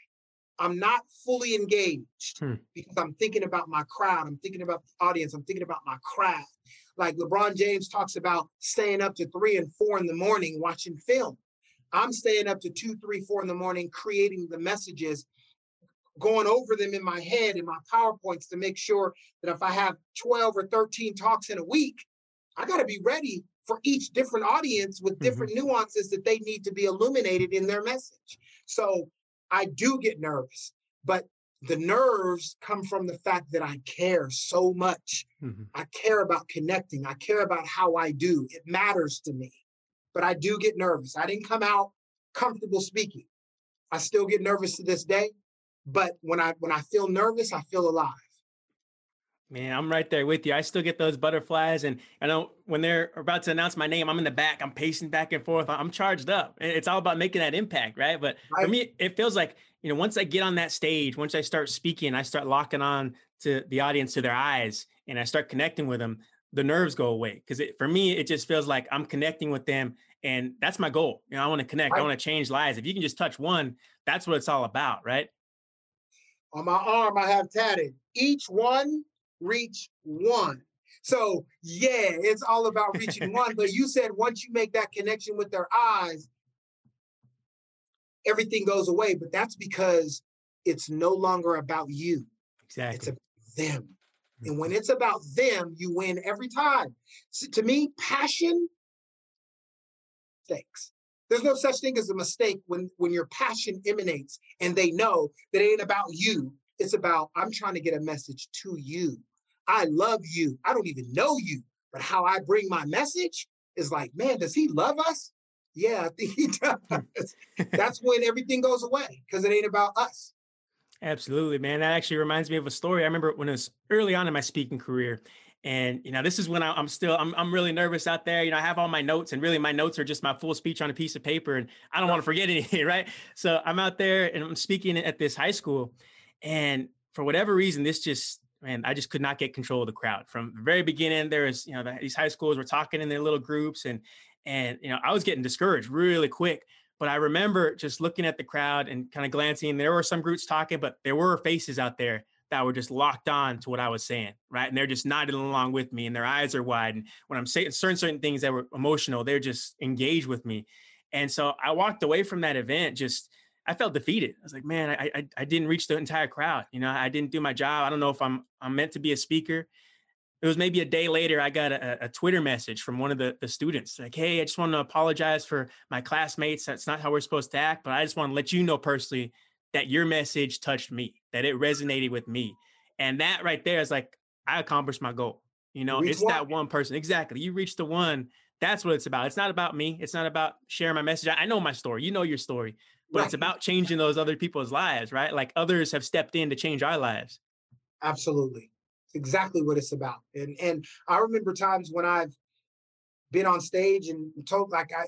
I'm not fully engaged hmm. because I'm thinking about my crowd. I'm thinking about the audience. I'm thinking about my craft. Like LeBron James talks about staying up to three and four in the morning watching film. I'm staying up to two, three, four in the morning creating the messages, going over them in my head in my PowerPoints to make sure that if I have 12 or 13 talks in a week, I got to be ready for each different audience with mm-hmm. different mm-hmm. nuances that they need to be illuminated in their message. So I do get nervous, but the nerves come from the fact that I care so much. Mm-hmm. I care about connecting. I care about how I do. It matters to me. But I do get nervous. I didn't come out comfortable speaking. I still get nervous to this day, but when I when I feel nervous, I feel alive. Man, I'm right there with you. I still get those butterflies, and I know when they're about to announce my name, I'm in the back. I'm pacing back and forth. I'm charged up. It's all about making that impact, right? But right. for me, it feels like you know, once I get on that stage, once I start speaking, I start locking on to the audience, to their eyes, and I start connecting with them. The nerves go away because for me, it just feels like I'm connecting with them, and that's my goal. You know, I want to connect. Right. I want to change lives. If you can just touch one, that's what it's all about, right? On my arm, I have tatted each one reach one. So yeah, it's all about reaching one. But you said once you make that connection with their eyes, everything goes away. But that's because it's no longer about you. Exactly. It's about them. And when mm-hmm. it's about them, you win every time. So to me, passion mistakes. There's no such thing as a mistake when when your passion emanates and they know that it ain't about you. It's about I'm trying to get a message to you. I love you. I don't even know you, but how I bring my message is like, man, does he love us? Yeah, I think he does. That's when everything goes away because it ain't about us. Absolutely, man. That actually reminds me of a story. I remember when it was early on in my speaking career. And you know, this is when I, am still I'm I'm really nervous out there. You know, I have all my notes, and really my notes are just my full speech on a piece of paper, and I don't want to forget anything, right? So I'm out there and I'm speaking at this high school, and for whatever reason, this just man, I just could not get control of the crowd from the very beginning. There was, you know, the, these high schools were talking in their little groups, and and you know, I was getting discouraged really quick. But I remember just looking at the crowd and kind of glancing. There were some groups talking, but there were faces out there that were just locked on to what I was saying, right? And they're just nodding along with me, and their eyes are wide. And when I'm saying certain certain things that were emotional, they're just engaged with me. And so I walked away from that event just I felt defeated. I was like, man, I, I, I didn't reach the entire crowd. You know, I didn't do my job. I don't know if I'm I'm meant to be a speaker. It was maybe a day later. I got a, a Twitter message from one of the, the students like, hey, I just want to apologize for my classmates. That's not how we're supposed to act, but I just want to let you know personally that your message touched me, that it resonated with me, and that right there is like I accomplished my goal. You know, it's one. that one person. Exactly. You reached the one. That's what it's about. It's not about me. It's not about sharing my message. I know my story. You know your story but right. it's about changing those other people's lives, right? Like others have stepped in to change our lives. Absolutely. Exactly what it's about. And and I remember times when I've been on stage and told like I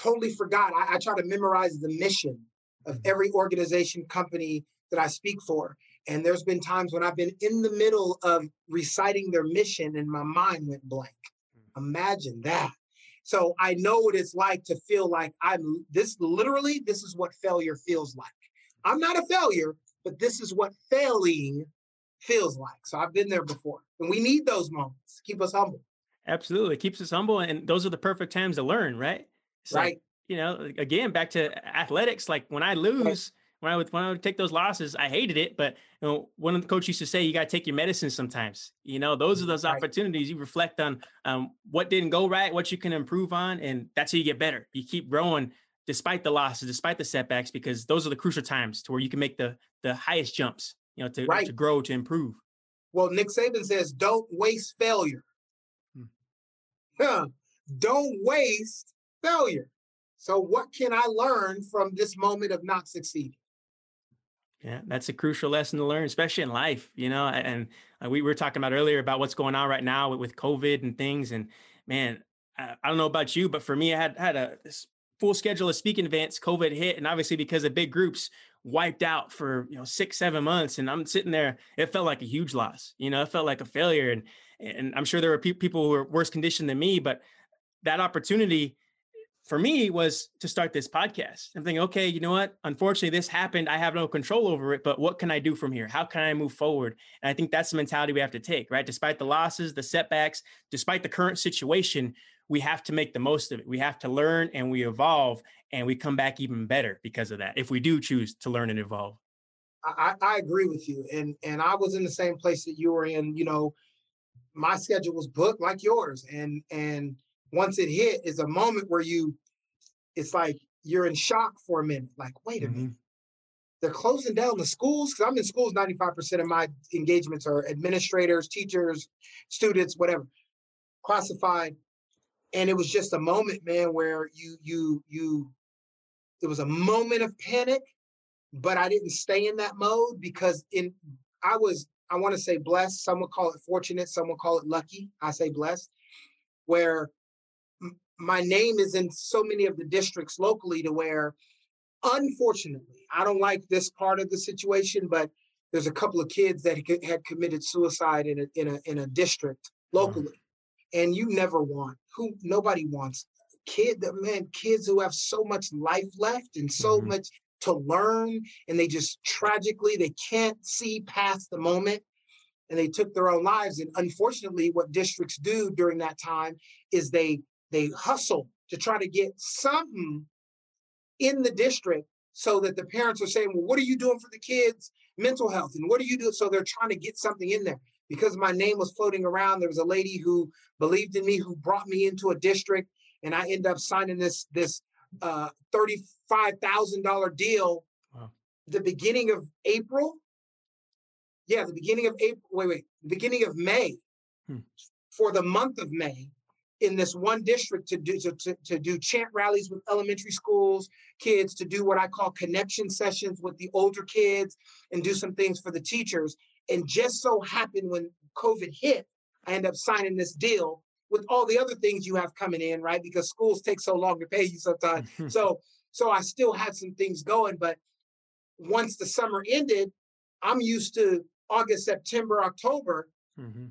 totally forgot. I, I try to memorize the mission of mm-hmm. every organization, company that I speak for. And there's been times when I've been in the middle of reciting their mission and my mind went blank. Mm. Imagine that. So I know what it's like to feel like I'm this literally, this is what failure feels like. I'm not a failure, but this is what failing feels like. So I've been there before. And we need those moments. Keep us humble. Absolutely. It keeps us humble. And those are the perfect times to learn, right? It's right. Like, you know, again, back to athletics, like when I lose, right when I would when I would take those losses, I hated it. But you know, one of the coach used to say, you got to take your medicine sometimes. You know, those are those right. opportunities. You reflect on um, what didn't go right, what you can improve on, and that's how you get better. You keep growing despite the losses, despite the setbacks, because those are the crucial times to where you can make the the highest jumps. You know, to right. to grow, to improve. Well, Nick Saban says, "Don't waste failure." Hmm. Huh. Don't waste failure. So, what can I learn from this moment of not succeeding? Yeah, that's a crucial lesson to learn, especially in life, you know. And we were talking about earlier about what's going on right now with, COVID and things. And man, I, don't know about you, but for me, I had had a full schedule of speaking events. COVID hit, and obviously because of big groups, wiped out for you know six, seven months. And I'm sitting there, it felt like a huge loss. You know, it felt like a failure. And and I'm sure there were pe- people who were worse conditioned than me, but that opportunity for me was to start this podcast. I'm thinking, okay, you know what? Unfortunately, this happened. I have no control over it, but what can I do from here? How can I move forward? And I think that's the mentality we have to take, right? Despite the losses, the setbacks, despite the current situation, we have to make the most of it. We have to learn and we evolve and we come back even better because of that. If we do choose to learn and evolve. I, I agree with you. And and I was in the same place that you were in, you know, my schedule was booked like yours. And and once it hit is a moment where you it's like you're in shock for a minute like wait a mm-hmm. minute they're closing down the schools because i'm in schools 95% of my engagements are administrators teachers students whatever classified and it was just a moment man where you you you it was a moment of panic but i didn't stay in that mode because in i was i want to say blessed some would call it fortunate some would call it lucky i say blessed where my name is in so many of the districts locally to where unfortunately i don't like this part of the situation but there's a couple of kids that had committed suicide in a in a in a district locally mm-hmm. And you never want who nobody wants kid that man kids who have so much life left and so mm-hmm. much to learn and they just tragically they can't see past the moment and they took their own lives and unfortunately what districts do during that time is they they hustle to try to get something in the district so that the parents are saying, well, what are you doing for the kids' mental health? And what are you doing? So they're trying to get something in there. Because my name was floating around, there was a lady who believed in me, who brought me into a district, and I end up signing this this uh, thirty-five thousand dollar deal. Wow. The beginning of April. Yeah, the beginning of April. Wait, wait. The beginning of May. Hmm. For the month of May, in this one district to do to, to do chant rallies with elementary schools kids to do what i call connection sessions with the older kids and do some things for the teachers and just so happened when covid hit i end up signing this deal with all the other things you have coming in right because schools take so long to pay you sometimes so so i still had some things going but once the summer ended i'm used to August, September, October, mm-hmm.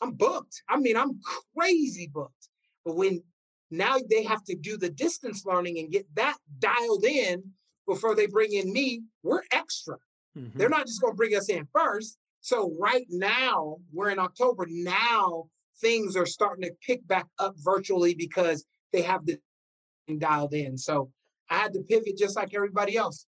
I'm booked. I mean, I'm crazy booked. But when now they have to do the distance learning and get that dialed in before they bring in me, we're extra. Mm-hmm. They're not just going to bring us in first. So right now, we're in October. Now things are starting to pick back up virtually because they have the dialed in. So I had to pivot just like everybody else.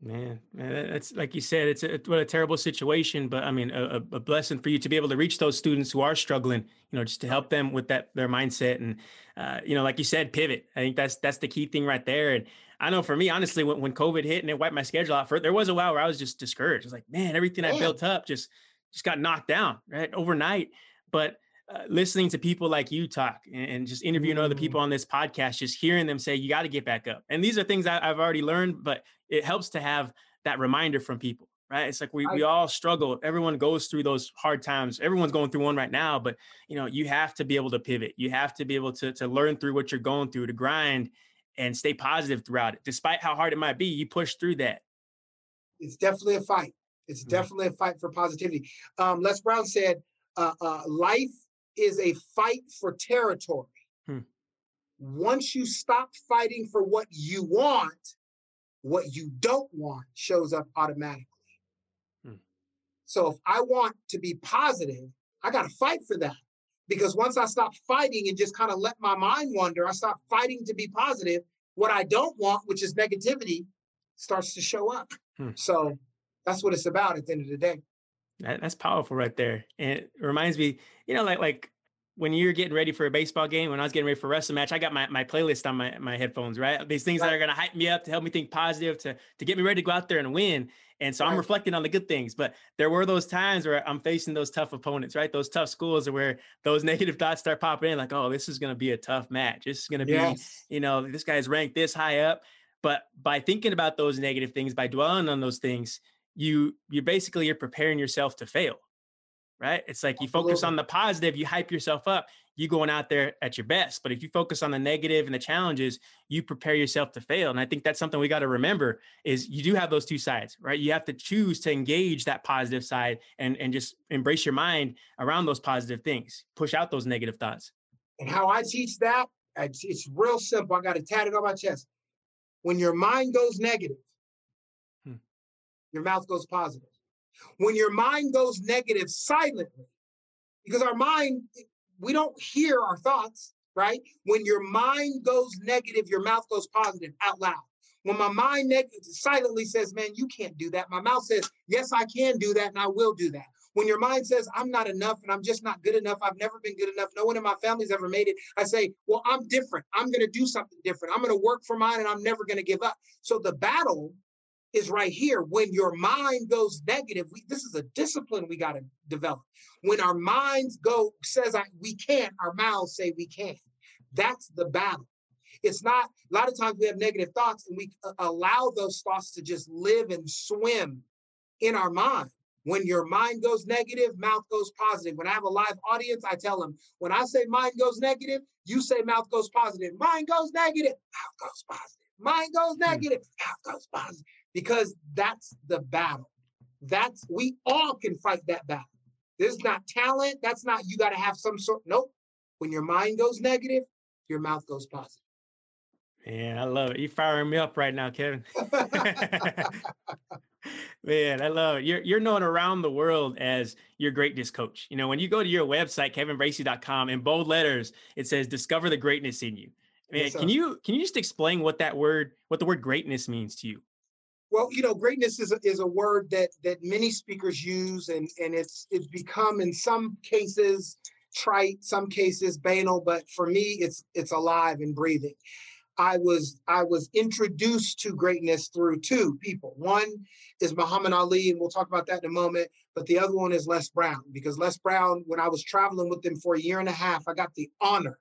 Man, man, that's like you said, it's a, what a terrible situation, but I mean, a, a, blessing for you to be able to reach those students who are struggling, you know, just to help them with that, their mindset. And, uh, you know, like you said, pivot. I think that's, that's the key thing right there. And I know for me, honestly, when, when COVID hit and it wiped my schedule out for, there was a while where I was just discouraged. I was like, man, everything I built up just, just got knocked down right overnight. But uh, listening to people like you talk and, and just interviewing mm. other people on this podcast, just hearing them say, you got to get back up. And these are things I, I've already learned, but it helps to have that reminder from people right? It's like we, we all struggle. Everyone goes through those hard times. Everyone's going through one right now but you know you have to be able to pivot. You have to be able to, to learn through what you're going through to grind and stay positive throughout it despite how hard it might be you push through that. It's definitely a fight. It's mm-hmm. definitely a fight for positivity. Um, les brown said uh, uh, life is a fight for territory hmm. once you stop fighting for what you want what you don't want shows up automatically. Hmm. So if I want to be positive, I got to fight for that. Because once I stop fighting and just kind of let my mind wander, I stop fighting to be positive. What I don't want, which is negativity, starts to show up. Hmm. So that's what it's about at the end of the day. That, that's powerful right there. And it reminds me, you know, like like when you're getting ready for a baseball game, when I was getting ready for a wrestling match, I got my, my playlist on my, my headphones, right? These things right. that are going to hype me up to help me think positive, to, to get me ready to go out there and win. And so right. I'm reflecting on the good things, but there were those times where I'm facing those tough opponents, right? Those tough schools where those negative thoughts start popping in like, oh, this is going to be a tough match. This is going to yes. be, you know, this guy's ranked this high up. But by thinking about those negative things, by dwelling on those things, you, you basically, you're preparing yourself to fail right? It's like you focus on the positive, you hype yourself up, you going out there at your best. But if you focus on the negative and the challenges, you prepare yourself to fail. And I think that's something we got to remember is you do have those two sides, right? You have to choose to engage that positive side and, and just embrace your mind around those positive things, push out those negative thoughts. And how I teach that, it's, it's real simple. I got to tat it on my chest. When your mind goes negative. Your mouth goes positive. When your mind goes negative silently, because our mind, we don't hear our thoughts, right? When your mind goes negative, your mouth goes positive out loud. When my mind negative silently says, man, you can't do that, my mouth says, yes, I can do that and I will do that. When your mind says, I'm not enough and I'm just not good enough, I've never been good enough, no one in my family's ever made it, I say, well, I'm different. I'm going to do something different. I'm going to work for mine and I'm never going to give up. So the battle is right here. When your mind goes negative, we, this is a discipline we got to develop. When our minds go says I, we can't, our mouths say we can. That's the battle. It's not a lot of times we have negative thoughts and we uh, allow those thoughts to just live and swim in our mind. When your mind goes negative, mouth goes positive. When I have a live audience, I tell them, when I say mind goes negative, you say mouth goes positive. Mind goes negative, mouth goes positive. Mind goes hmm. negative, mouth goes positive because that's the battle. That's we all can fight that battle. There's not talent. That's not you got to have some sort. Nope. When your mind goes negative, your mouth goes positive. Man, I love it. You're firing me up right now, Kevin. Man, I love it. You're you're known around the world as your greatness coach. You know, when you go to your website, kevinbracy.com, in bold letters, it says discover the greatness in you. Man, yes, can you can you just explain what that word, what the word greatness means to you? Well, you know, greatness is a, is a word that that many speakers use, and and it's it's become in some cases trite, some cases banal, but for me, it's it's alive and breathing. I was I was introduced to greatness through two people. One is Muhammad Ali, and we'll talk about that in a moment. But the other one is Les Brown, because Les Brown, when I was traveling with them for a year and a half, I got the honor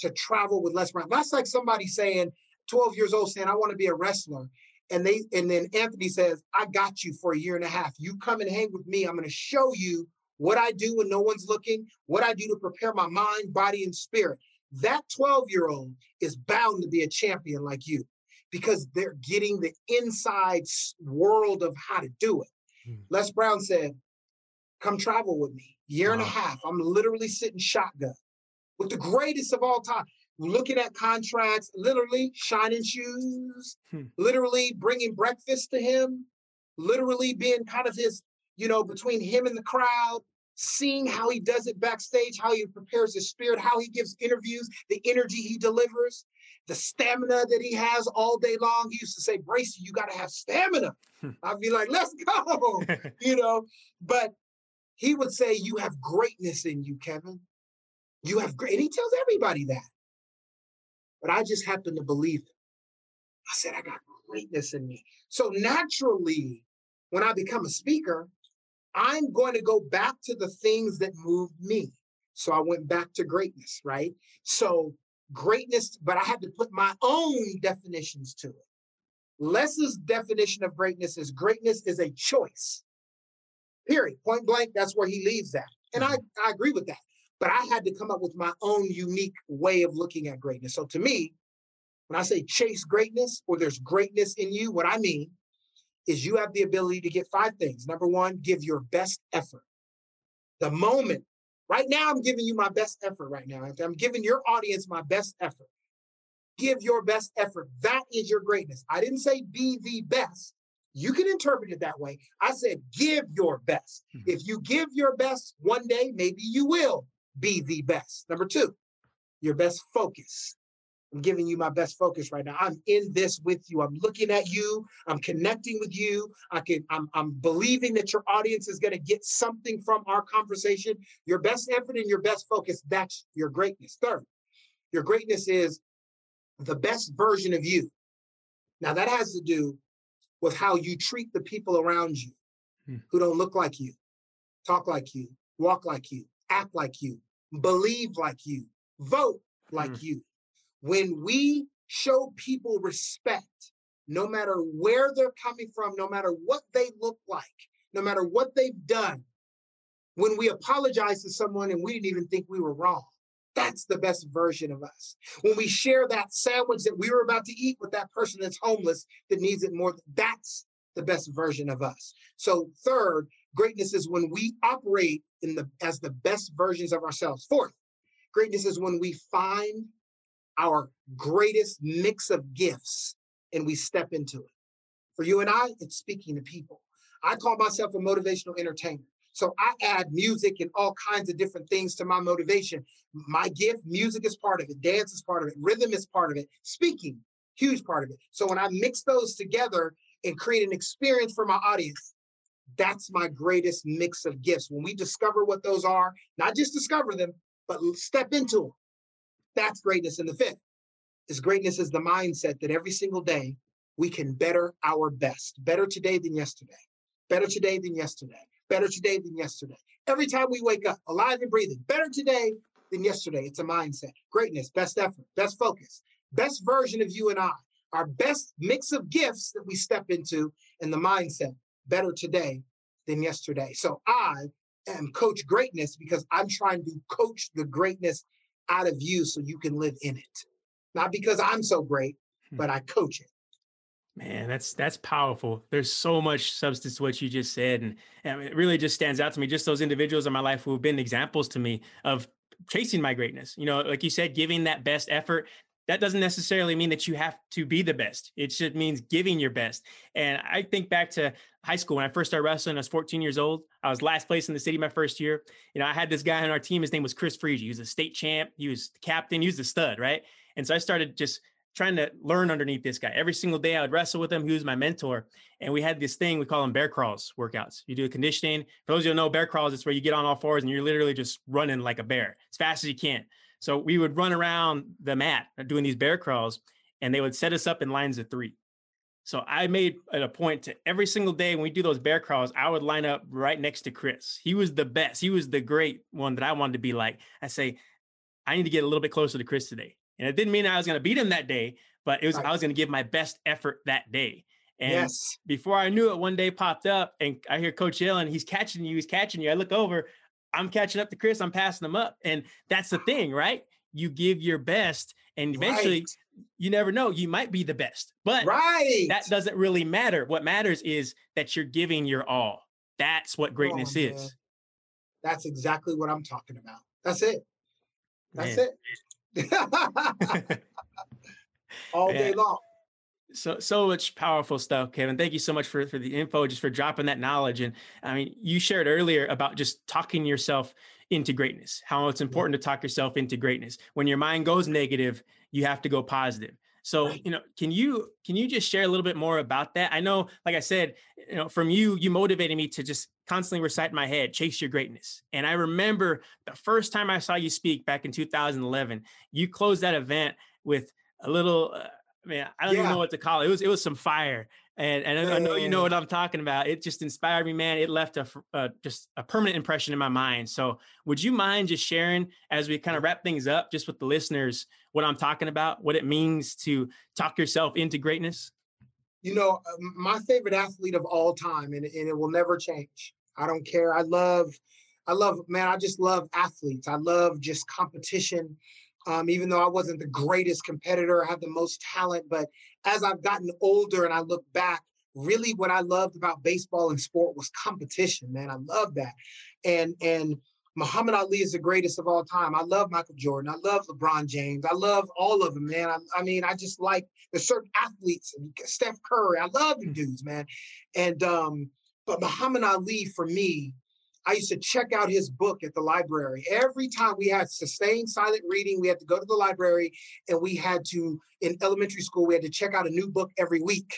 to travel with Les Brown. That's like somebody saying, 12 years old, saying, I want to be a wrestler and they and then Anthony says, I got you for a year and a half. You come and hang with me. I'm going to show you what I do when no one's looking, what I do to prepare my mind, body, and spirit. That 12 year old is bound to be a champion like you because they're getting the inside world of how to do it. Mm. Les Brown said, Come travel with me. Year wow. and a half. I'm literally sitting shotgun with the greatest of all time looking at contracts, literally shining shoes, hmm. literally bringing breakfast to him, literally being kind of his, you know, between him and the crowd, seeing how he does it backstage, how he prepares his spirit, how he gives interviews, the energy he delivers, the stamina that he has all day long. He used to say, Bracy, you got to have stamina. Hmm. I'd be like, let's go, you know, but he would say, you have greatness in you, Kevin. You have great, and he tells everybody that but I just happen to believe it. I said, I got greatness in me. So naturally, when I become a speaker, I'm going to go back to the things that moved me. So I went back to greatness, right? So greatness, but I had to put my own definitions to it. Les's definition of greatness is greatness is a choice. Period. Point blank, that's where he leaves that. And I, mm-hmm. I agree with that. But I had to come up with my own unique way of looking at greatness. So to me, when I say chase greatness or there's greatness in you, what I mean is you have the ability to get five things. Number one, give your best effort. The moment, right now, I'm giving you my best effort right now. I'm giving your audience my best effort. Give your best effort. That is your greatness. I didn't say be the best. You can interpret it that way. I said give your best. Mm-hmm. If you give your best one day, maybe you will be the best. Number two, your best focus. I'm giving you my best focus right now. I'm in this with you. I'm looking at you. I'm connecting with you. I can. I'm. I'm believing that your audience is going to get something from our conversation. Your best effort and your best focus. That's your greatness. Third, your greatness is the best version of you. Now that has to do with how you treat the people around you hmm. who don't look like you, talk like you, walk like you, act like you, believe like you, vote like mm. you. When we show people respect, no matter where they're coming from, no matter what they look like, no matter what they've done, when we apologize to someone and we didn't even think we were wrong, that's the best version of us. When we share that sandwich that we were about to eat with that person that's homeless that needs it more, that's the best version of us. So, third, greatness is when we operate in the as the best versions of ourselves. Fourth, greatness is when we find our greatest mix of gifts and we step into it. For you and I, it's speaking to people. I call myself a motivational entertainer. So I add music and all kinds of different things to my motivation. My gift, music is part of it, dance is part of it, rhythm is part of it, speaking, huge part of it. So when I mix those together and create an experience for my audience, that's my greatest mix of gifts. When we discover what those are, not just discover them, but step into them. That's greatness. in the fifth is greatness is the mindset that every single day we can better our best. Better today than yesterday. Better today than yesterday. Better today than yesterday. Every time we wake up, alive and breathing, better today than yesterday. It's a mindset. Greatness, best effort, best focus, best version of you and I. Our best mix of gifts that we step into in the mindset better today than yesterday. So I am coach greatness because I'm trying to coach the greatness out of you so you can live in it. Not because I'm so great, hmm. but I coach it. Man, that's that's powerful. There's so much substance to what you just said, and, and it really just stands out to me. Just those individuals in my life who have been examples to me of chasing my greatness. You know, like you said, giving that best effort, that doesn't necessarily mean that you have to be the best. It just means giving your best. And I think back to high school when I first started wrestling. I was 14 years old. I was last place in the city my first year. You know, I had this guy on our team. His name was Chris Friege. He was a state champ. He was the captain. He was the stud, right? And so I started just trying to learn underneath this guy. Every single day I would wrestle with him. He was my mentor. And we had this thing, we call them bear crawls workouts. You do a conditioning. For those of you who know bear crawls, it's where you get on all fours and you're literally just running like a bear as fast as you can. So we would run around the mat doing these bear crawls, and they would set us up in lines of three. So I made it a point to every single day when we do those bear crawls, I would line up right next to Chris. He was the best. He was the great one that I wanted to be like. I say, I need to get a little bit closer to Chris today. And it didn't mean I was going to beat him that day, but it was right. I was going to give my best effort that day. And yes. before I knew it, one day popped up and I hear Coach yelling, he's catching you, he's catching you. I look over, I'm catching up to Chris, I'm passing him up. And that's the thing, right? You give your best, and eventually right. You never know, you might be the best. But right. that doesn't really matter. What matters is that you're giving your all. That's what greatness oh, is. That's exactly what I'm talking about. That's it. That's man. it. All day long. So so much powerful stuff, Kevin. Thank you so much for for the info, just for dropping that knowledge. And I mean, you shared earlier about just talking yourself into greatness. How it's important to talk yourself into greatness. When your mind goes negative, you have to go positive. So, you know, can you can you just share a little bit more about that? I know, like I said, you know, from you, you motivated me to just constantly recite in my head, chase your greatness. And I remember the first time I saw you speak back in 2011, you closed that event with a little uh, man, I don't yeah. even know what to call it. It was it was some fire, and and I know you know what I'm talking about. It just inspired me, man. It left a, a just a permanent impression in my mind. So, would you mind just sharing as we kind of wrap things up, just with the listeners, what I'm talking about, what it means to talk yourself into greatness? You know, uh, my favorite athlete of all time, and, and it will never change. I don't care. I love, I love, man. I just love athletes. I love just competition. Um, even though I wasn't the greatest competitor, I had the most talent. But as I've gotten older and I look back, really what I loved about baseball and sport was competition, man. I love that. And and Muhammad Ali is the greatest of all time. I love Michael Jordan. I love LeBron James. I love all of them, man. I, I mean, I just like the certain athletes, Steph Curry. I love the mm. dudes, man. And um, but Muhammad Ali for me I used to check out his book at the library. Every time we had sustained silent reading, we had to go to the library and we had to, in elementary school, we had to check out a new book every week.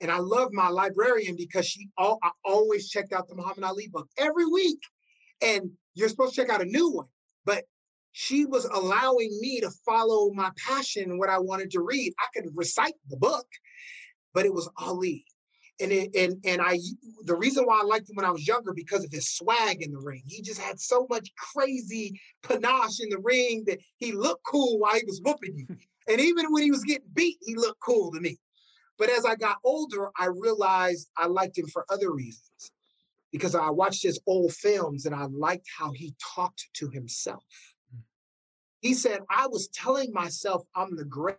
And I love my librarian because she all, I always checked out the Muhammad Ali book every week. And you're supposed to check out a new one. But she was allowing me to follow my passion, what I wanted to read. I could recite the book, but it was Ali and it, and and I the reason why I liked him when I was younger because of his swag in the ring. He just had so much crazy panache in the ring that he looked cool while he was whooping you. and even when he was getting beat, he looked cool to me. But as I got older, I realized I liked him for other reasons because I watched his old films and I liked how he talked to himself. Hmm. He said, I was telling myself I'm the great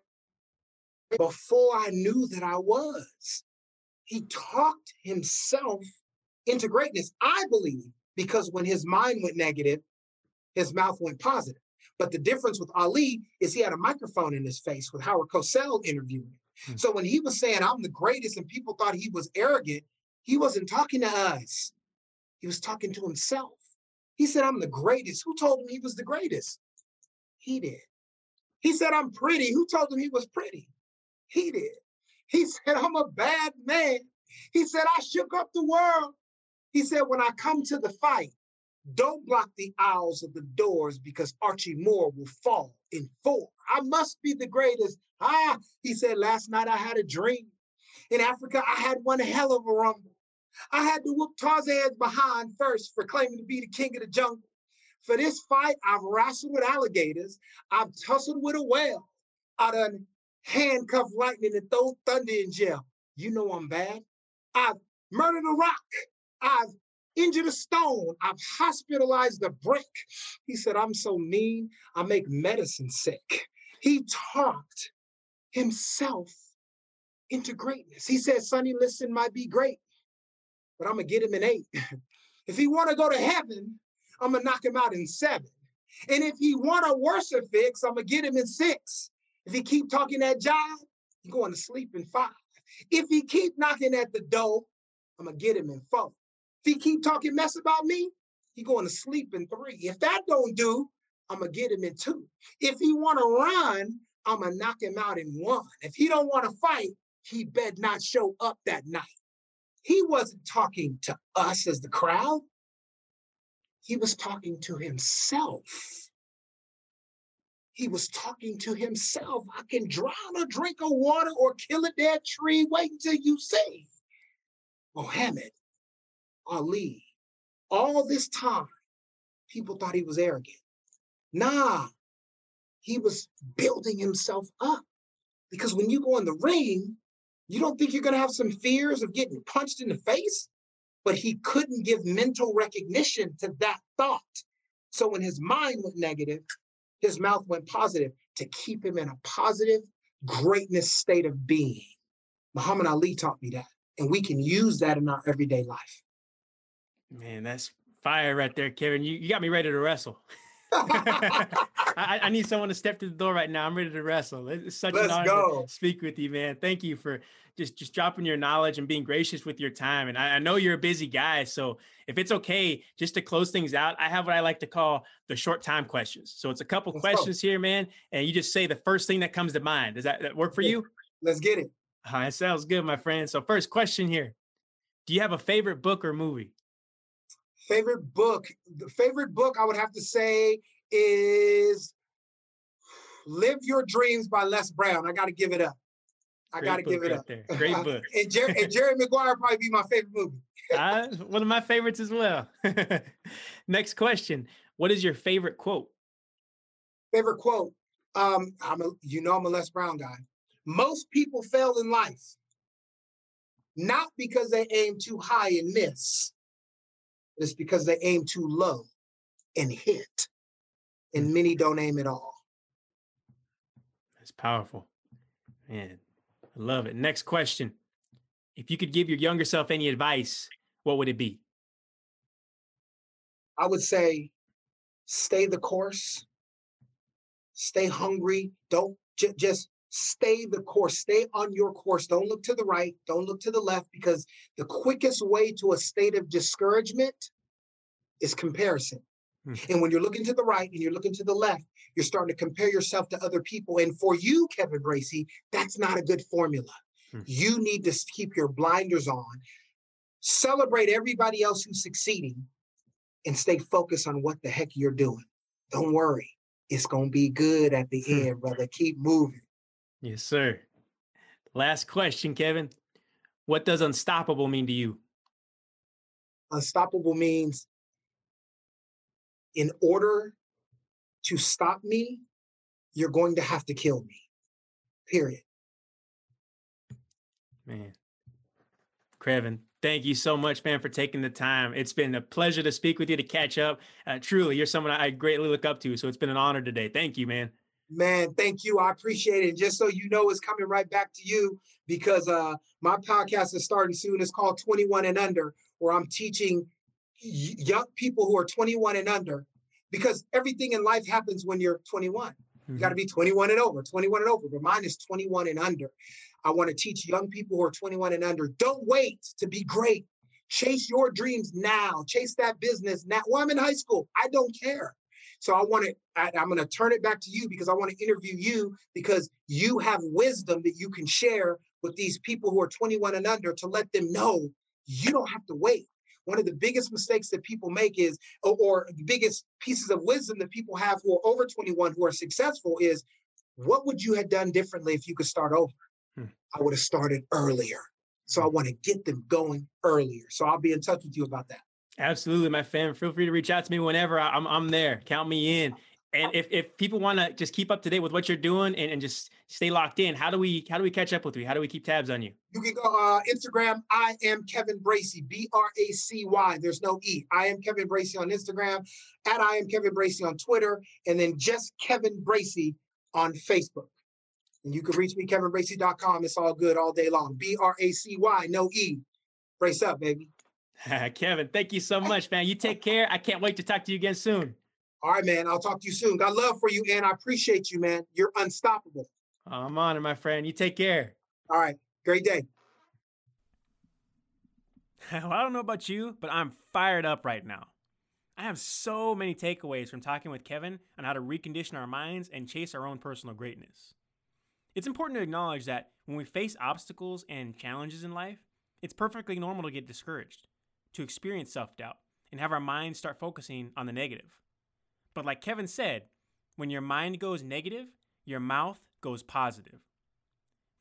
before I knew that I was he talked himself into greatness. I believe because when his mind went negative, his mouth went positive. But the difference with Ali is he had a microphone in his face with Howard Cosell interviewing him. Hmm. So when he was saying, I'm the greatest, and people thought he was arrogant, he wasn't talking to us. He was talking to himself. He said, I'm the greatest. Who told him he was the greatest? He did. He said, I'm pretty. Who told him he was pretty? He did. He said, I'm a bad man. He said, I shook up the world. He said, when I come to the fight, don't block the aisles of the doors because Archie Moore will fall in four. I must be the greatest. Ah, he said, last night I had a dream. In Africa, I had one hell of a rumble. I had to whoop Tarzan's behind first for claiming to be the king of the jungle. For this fight, I've wrestled with alligators. I've tussled with a whale. I done handcuff lightning and throw thunder in jail. You know I'm bad. I've murdered a rock. I've injured a stone. I've hospitalized a brick. He said, I'm so mean, I make medicine sick. He talked himself into greatness. He said, Sonny Liston might be great, but I'm gonna get him in eight. if he wanna go to heaven, I'm gonna knock him out in seven. And if he want a worse fix, I'm gonna get him in six. If he keep talking that jive, he going to sleep in five. If he keep knocking at the door, I'm gonna get him in four. If he keep talking mess about me, he going to sleep in three. If that don't do, I'm gonna get him in two. If he want to run, I'm gonna knock him out in one. If he don't want to fight, he bet not show up that night. He wasn't talking to us as the crowd. He was talking to himself. He was talking to himself. I can drown a drink of water or kill a dead tree. Wait until you see. Muhammad Ali, all this time, people thought he was arrogant. Nah, he was building himself up. Because when you go in the ring, you don't think you're going to have some fears of getting punched in the face? But he couldn't give mental recognition to that thought. So when his mind went negative, his mouth went positive to keep him in a positive greatness state of being. Muhammad Ali taught me that. And we can use that in our everyday life. Man, that's fire right there, Kevin. You, you got me ready to wrestle. I, I, need someone to step to the door right now. I'm ready to wrestle. It's such Let's an honor go. to speak with you, man. Thank you for just just dropping your knowledge and being gracious with your time. And I, I know you're a busy guy, so if it's okay, just to close things out, I have what I like to call the short time questions. So it's a couple Let's questions here, man, and you just say the first thing that comes to mind. Does that, that work for you? Let's get it. All right, sounds good, my friend. So first question here: Do you have a favorite book or movie? Favorite book. The favorite book I would have to say is Live Your Dreams by Les Brown. I got to give it up. I got to give it right up. There. Great book. and, Jer- and Jerry Maguire probably be my favorite movie. one of my favorites as well. Next question: What is your favorite quote? Favorite quote. Um, I'm a, you know I'm a Les Brown guy. Most people fail in life not because they aim too high and miss. It's because they aim too low and hit. And mm-hmm. many don't aim at all. That's powerful. Man, I love it. Next question. If you could give your younger self any advice, what would it be? I would say stay the course, stay hungry. Don't j- just stay the course, stay on your course. Don't look to the right, don't look to the left, because the quickest way to a state of discouragement is comparison. Hmm. And when you're looking to the right and you're looking to the left, you're starting to compare yourself to other people. And for you, Kevin Bracy, that's not a good formula. Hmm. You need to keep your blinders on, celebrate everybody else who's succeeding, and stay focused on what the heck you're doing. Don't worry. It's going to be good at the Hmm. end, brother. Keep moving. Yes, sir. Last question, Kevin. What does unstoppable mean to you? Unstoppable means in order to stop me, you're going to have to kill me. Period. Man. Kevin, thank you so much, man, for taking the time. It's been a pleasure to speak with you, to catch up. Uh, truly, you're someone I greatly look up to. So it's been an honor today. Thank you, man. Man, thank you. I appreciate it. And just so you know, it's coming right back to you because uh, my podcast is starting soon. It's called 21 and Under, where I'm teaching young people who are 21 and under because everything in life happens when you're 21. You got to be 21 and over, 21 and over, but mine is 21 and under. I want to teach young people who are 21 and under don't wait to be great. Chase your dreams now. Chase that business now. Well, I'm in high school. I don't care. So I want to, I, I'm going to turn it back to you because I want to interview you because you have wisdom that you can share with these people who are 21 and under to let them know you don't have to wait. One of the biggest mistakes that people make is, or, or the biggest pieces of wisdom that people have who are over 21 who are successful is, what would you have done differently if you could start over? Hmm. I would have started earlier. So I want to get them going earlier. So I'll be in touch with you about that. Absolutely, my fam. Feel free to reach out to me whenever. I- I'm I'm there. Count me in. And if, if people want to just keep up to date with what you're doing and, and just stay locked in, how do we how do we catch up with you? How do we keep tabs on you? You can go uh, Instagram. I am Kevin Bracy. B R A C Y. There's no E. I am Kevin Bracy on Instagram. At I am Kevin Bracy on Twitter, and then just Kevin Bracy on Facebook. And you can reach me KevinBracy.com. It's all good all day long. B R A C Y. No E. Brace up, baby. Kevin, thank you so much, man. You take care. I can't wait to talk to you again soon. All right, man. I'll talk to you soon. Got love for you, and I appreciate you, man. You're unstoppable. I'm honored, my friend. You take care. All right. Great day. well, I don't know about you, but I'm fired up right now. I have so many takeaways from talking with Kevin on how to recondition our minds and chase our own personal greatness. It's important to acknowledge that when we face obstacles and challenges in life, it's perfectly normal to get discouraged, to experience self doubt, and have our minds start focusing on the negative. But like Kevin said, when your mind goes negative, your mouth goes positive.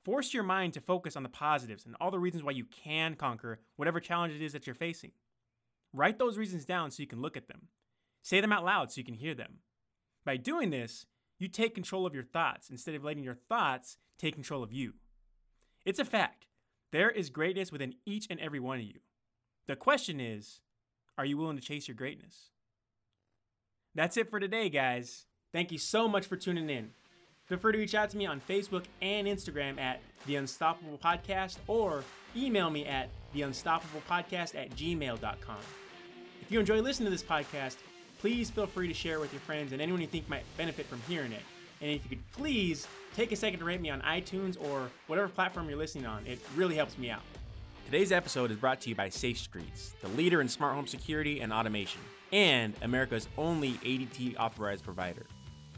Force your mind to focus on the positives and all the reasons why you can conquer whatever challenge it is that you're facing. Write those reasons down so you can look at them. Say them out loud so you can hear them. By doing this, you take control of your thoughts instead of letting your thoughts take control of you. It's a fact. There is greatness within each and every one of you. The question is are you willing to chase your greatness? That's it for today, guys. Thank you so much for tuning in. Feel free to reach out to me on Facebook and Instagram at The Unstoppable Podcast or email me at TheUnstoppablePodcast at gmail.com. If you enjoy listening to this podcast, please feel free to share it with your friends and anyone you think might benefit from hearing it. And if you could please take a second to rate me on iTunes or whatever platform you're listening on, it really helps me out. Today's episode is brought to you by Safe Streets, the leader in smart home security and automation, and America's only ADT authorized provider.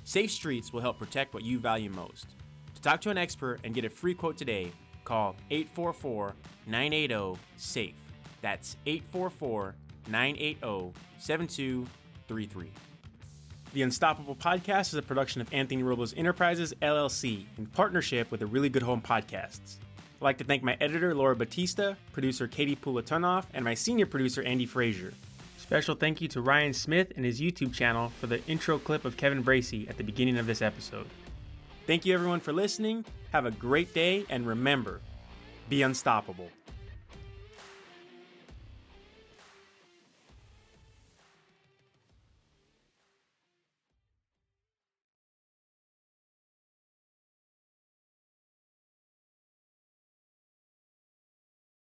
Safe Streets will help protect what you value most. To talk to an expert and get a free quote today, call 844 980 SAFE. That's 844 980 7233. The Unstoppable Podcast is a production of Anthony Robles Enterprises, LLC, in partnership with the Really Good Home Podcasts. I'd like to thank my editor, Laura Batista, producer Katie Pulatonoff, and my senior producer, Andy Frazier. Special thank you to Ryan Smith and his YouTube channel for the intro clip of Kevin Bracy at the beginning of this episode. Thank you everyone for listening. Have a great day, and remember be unstoppable.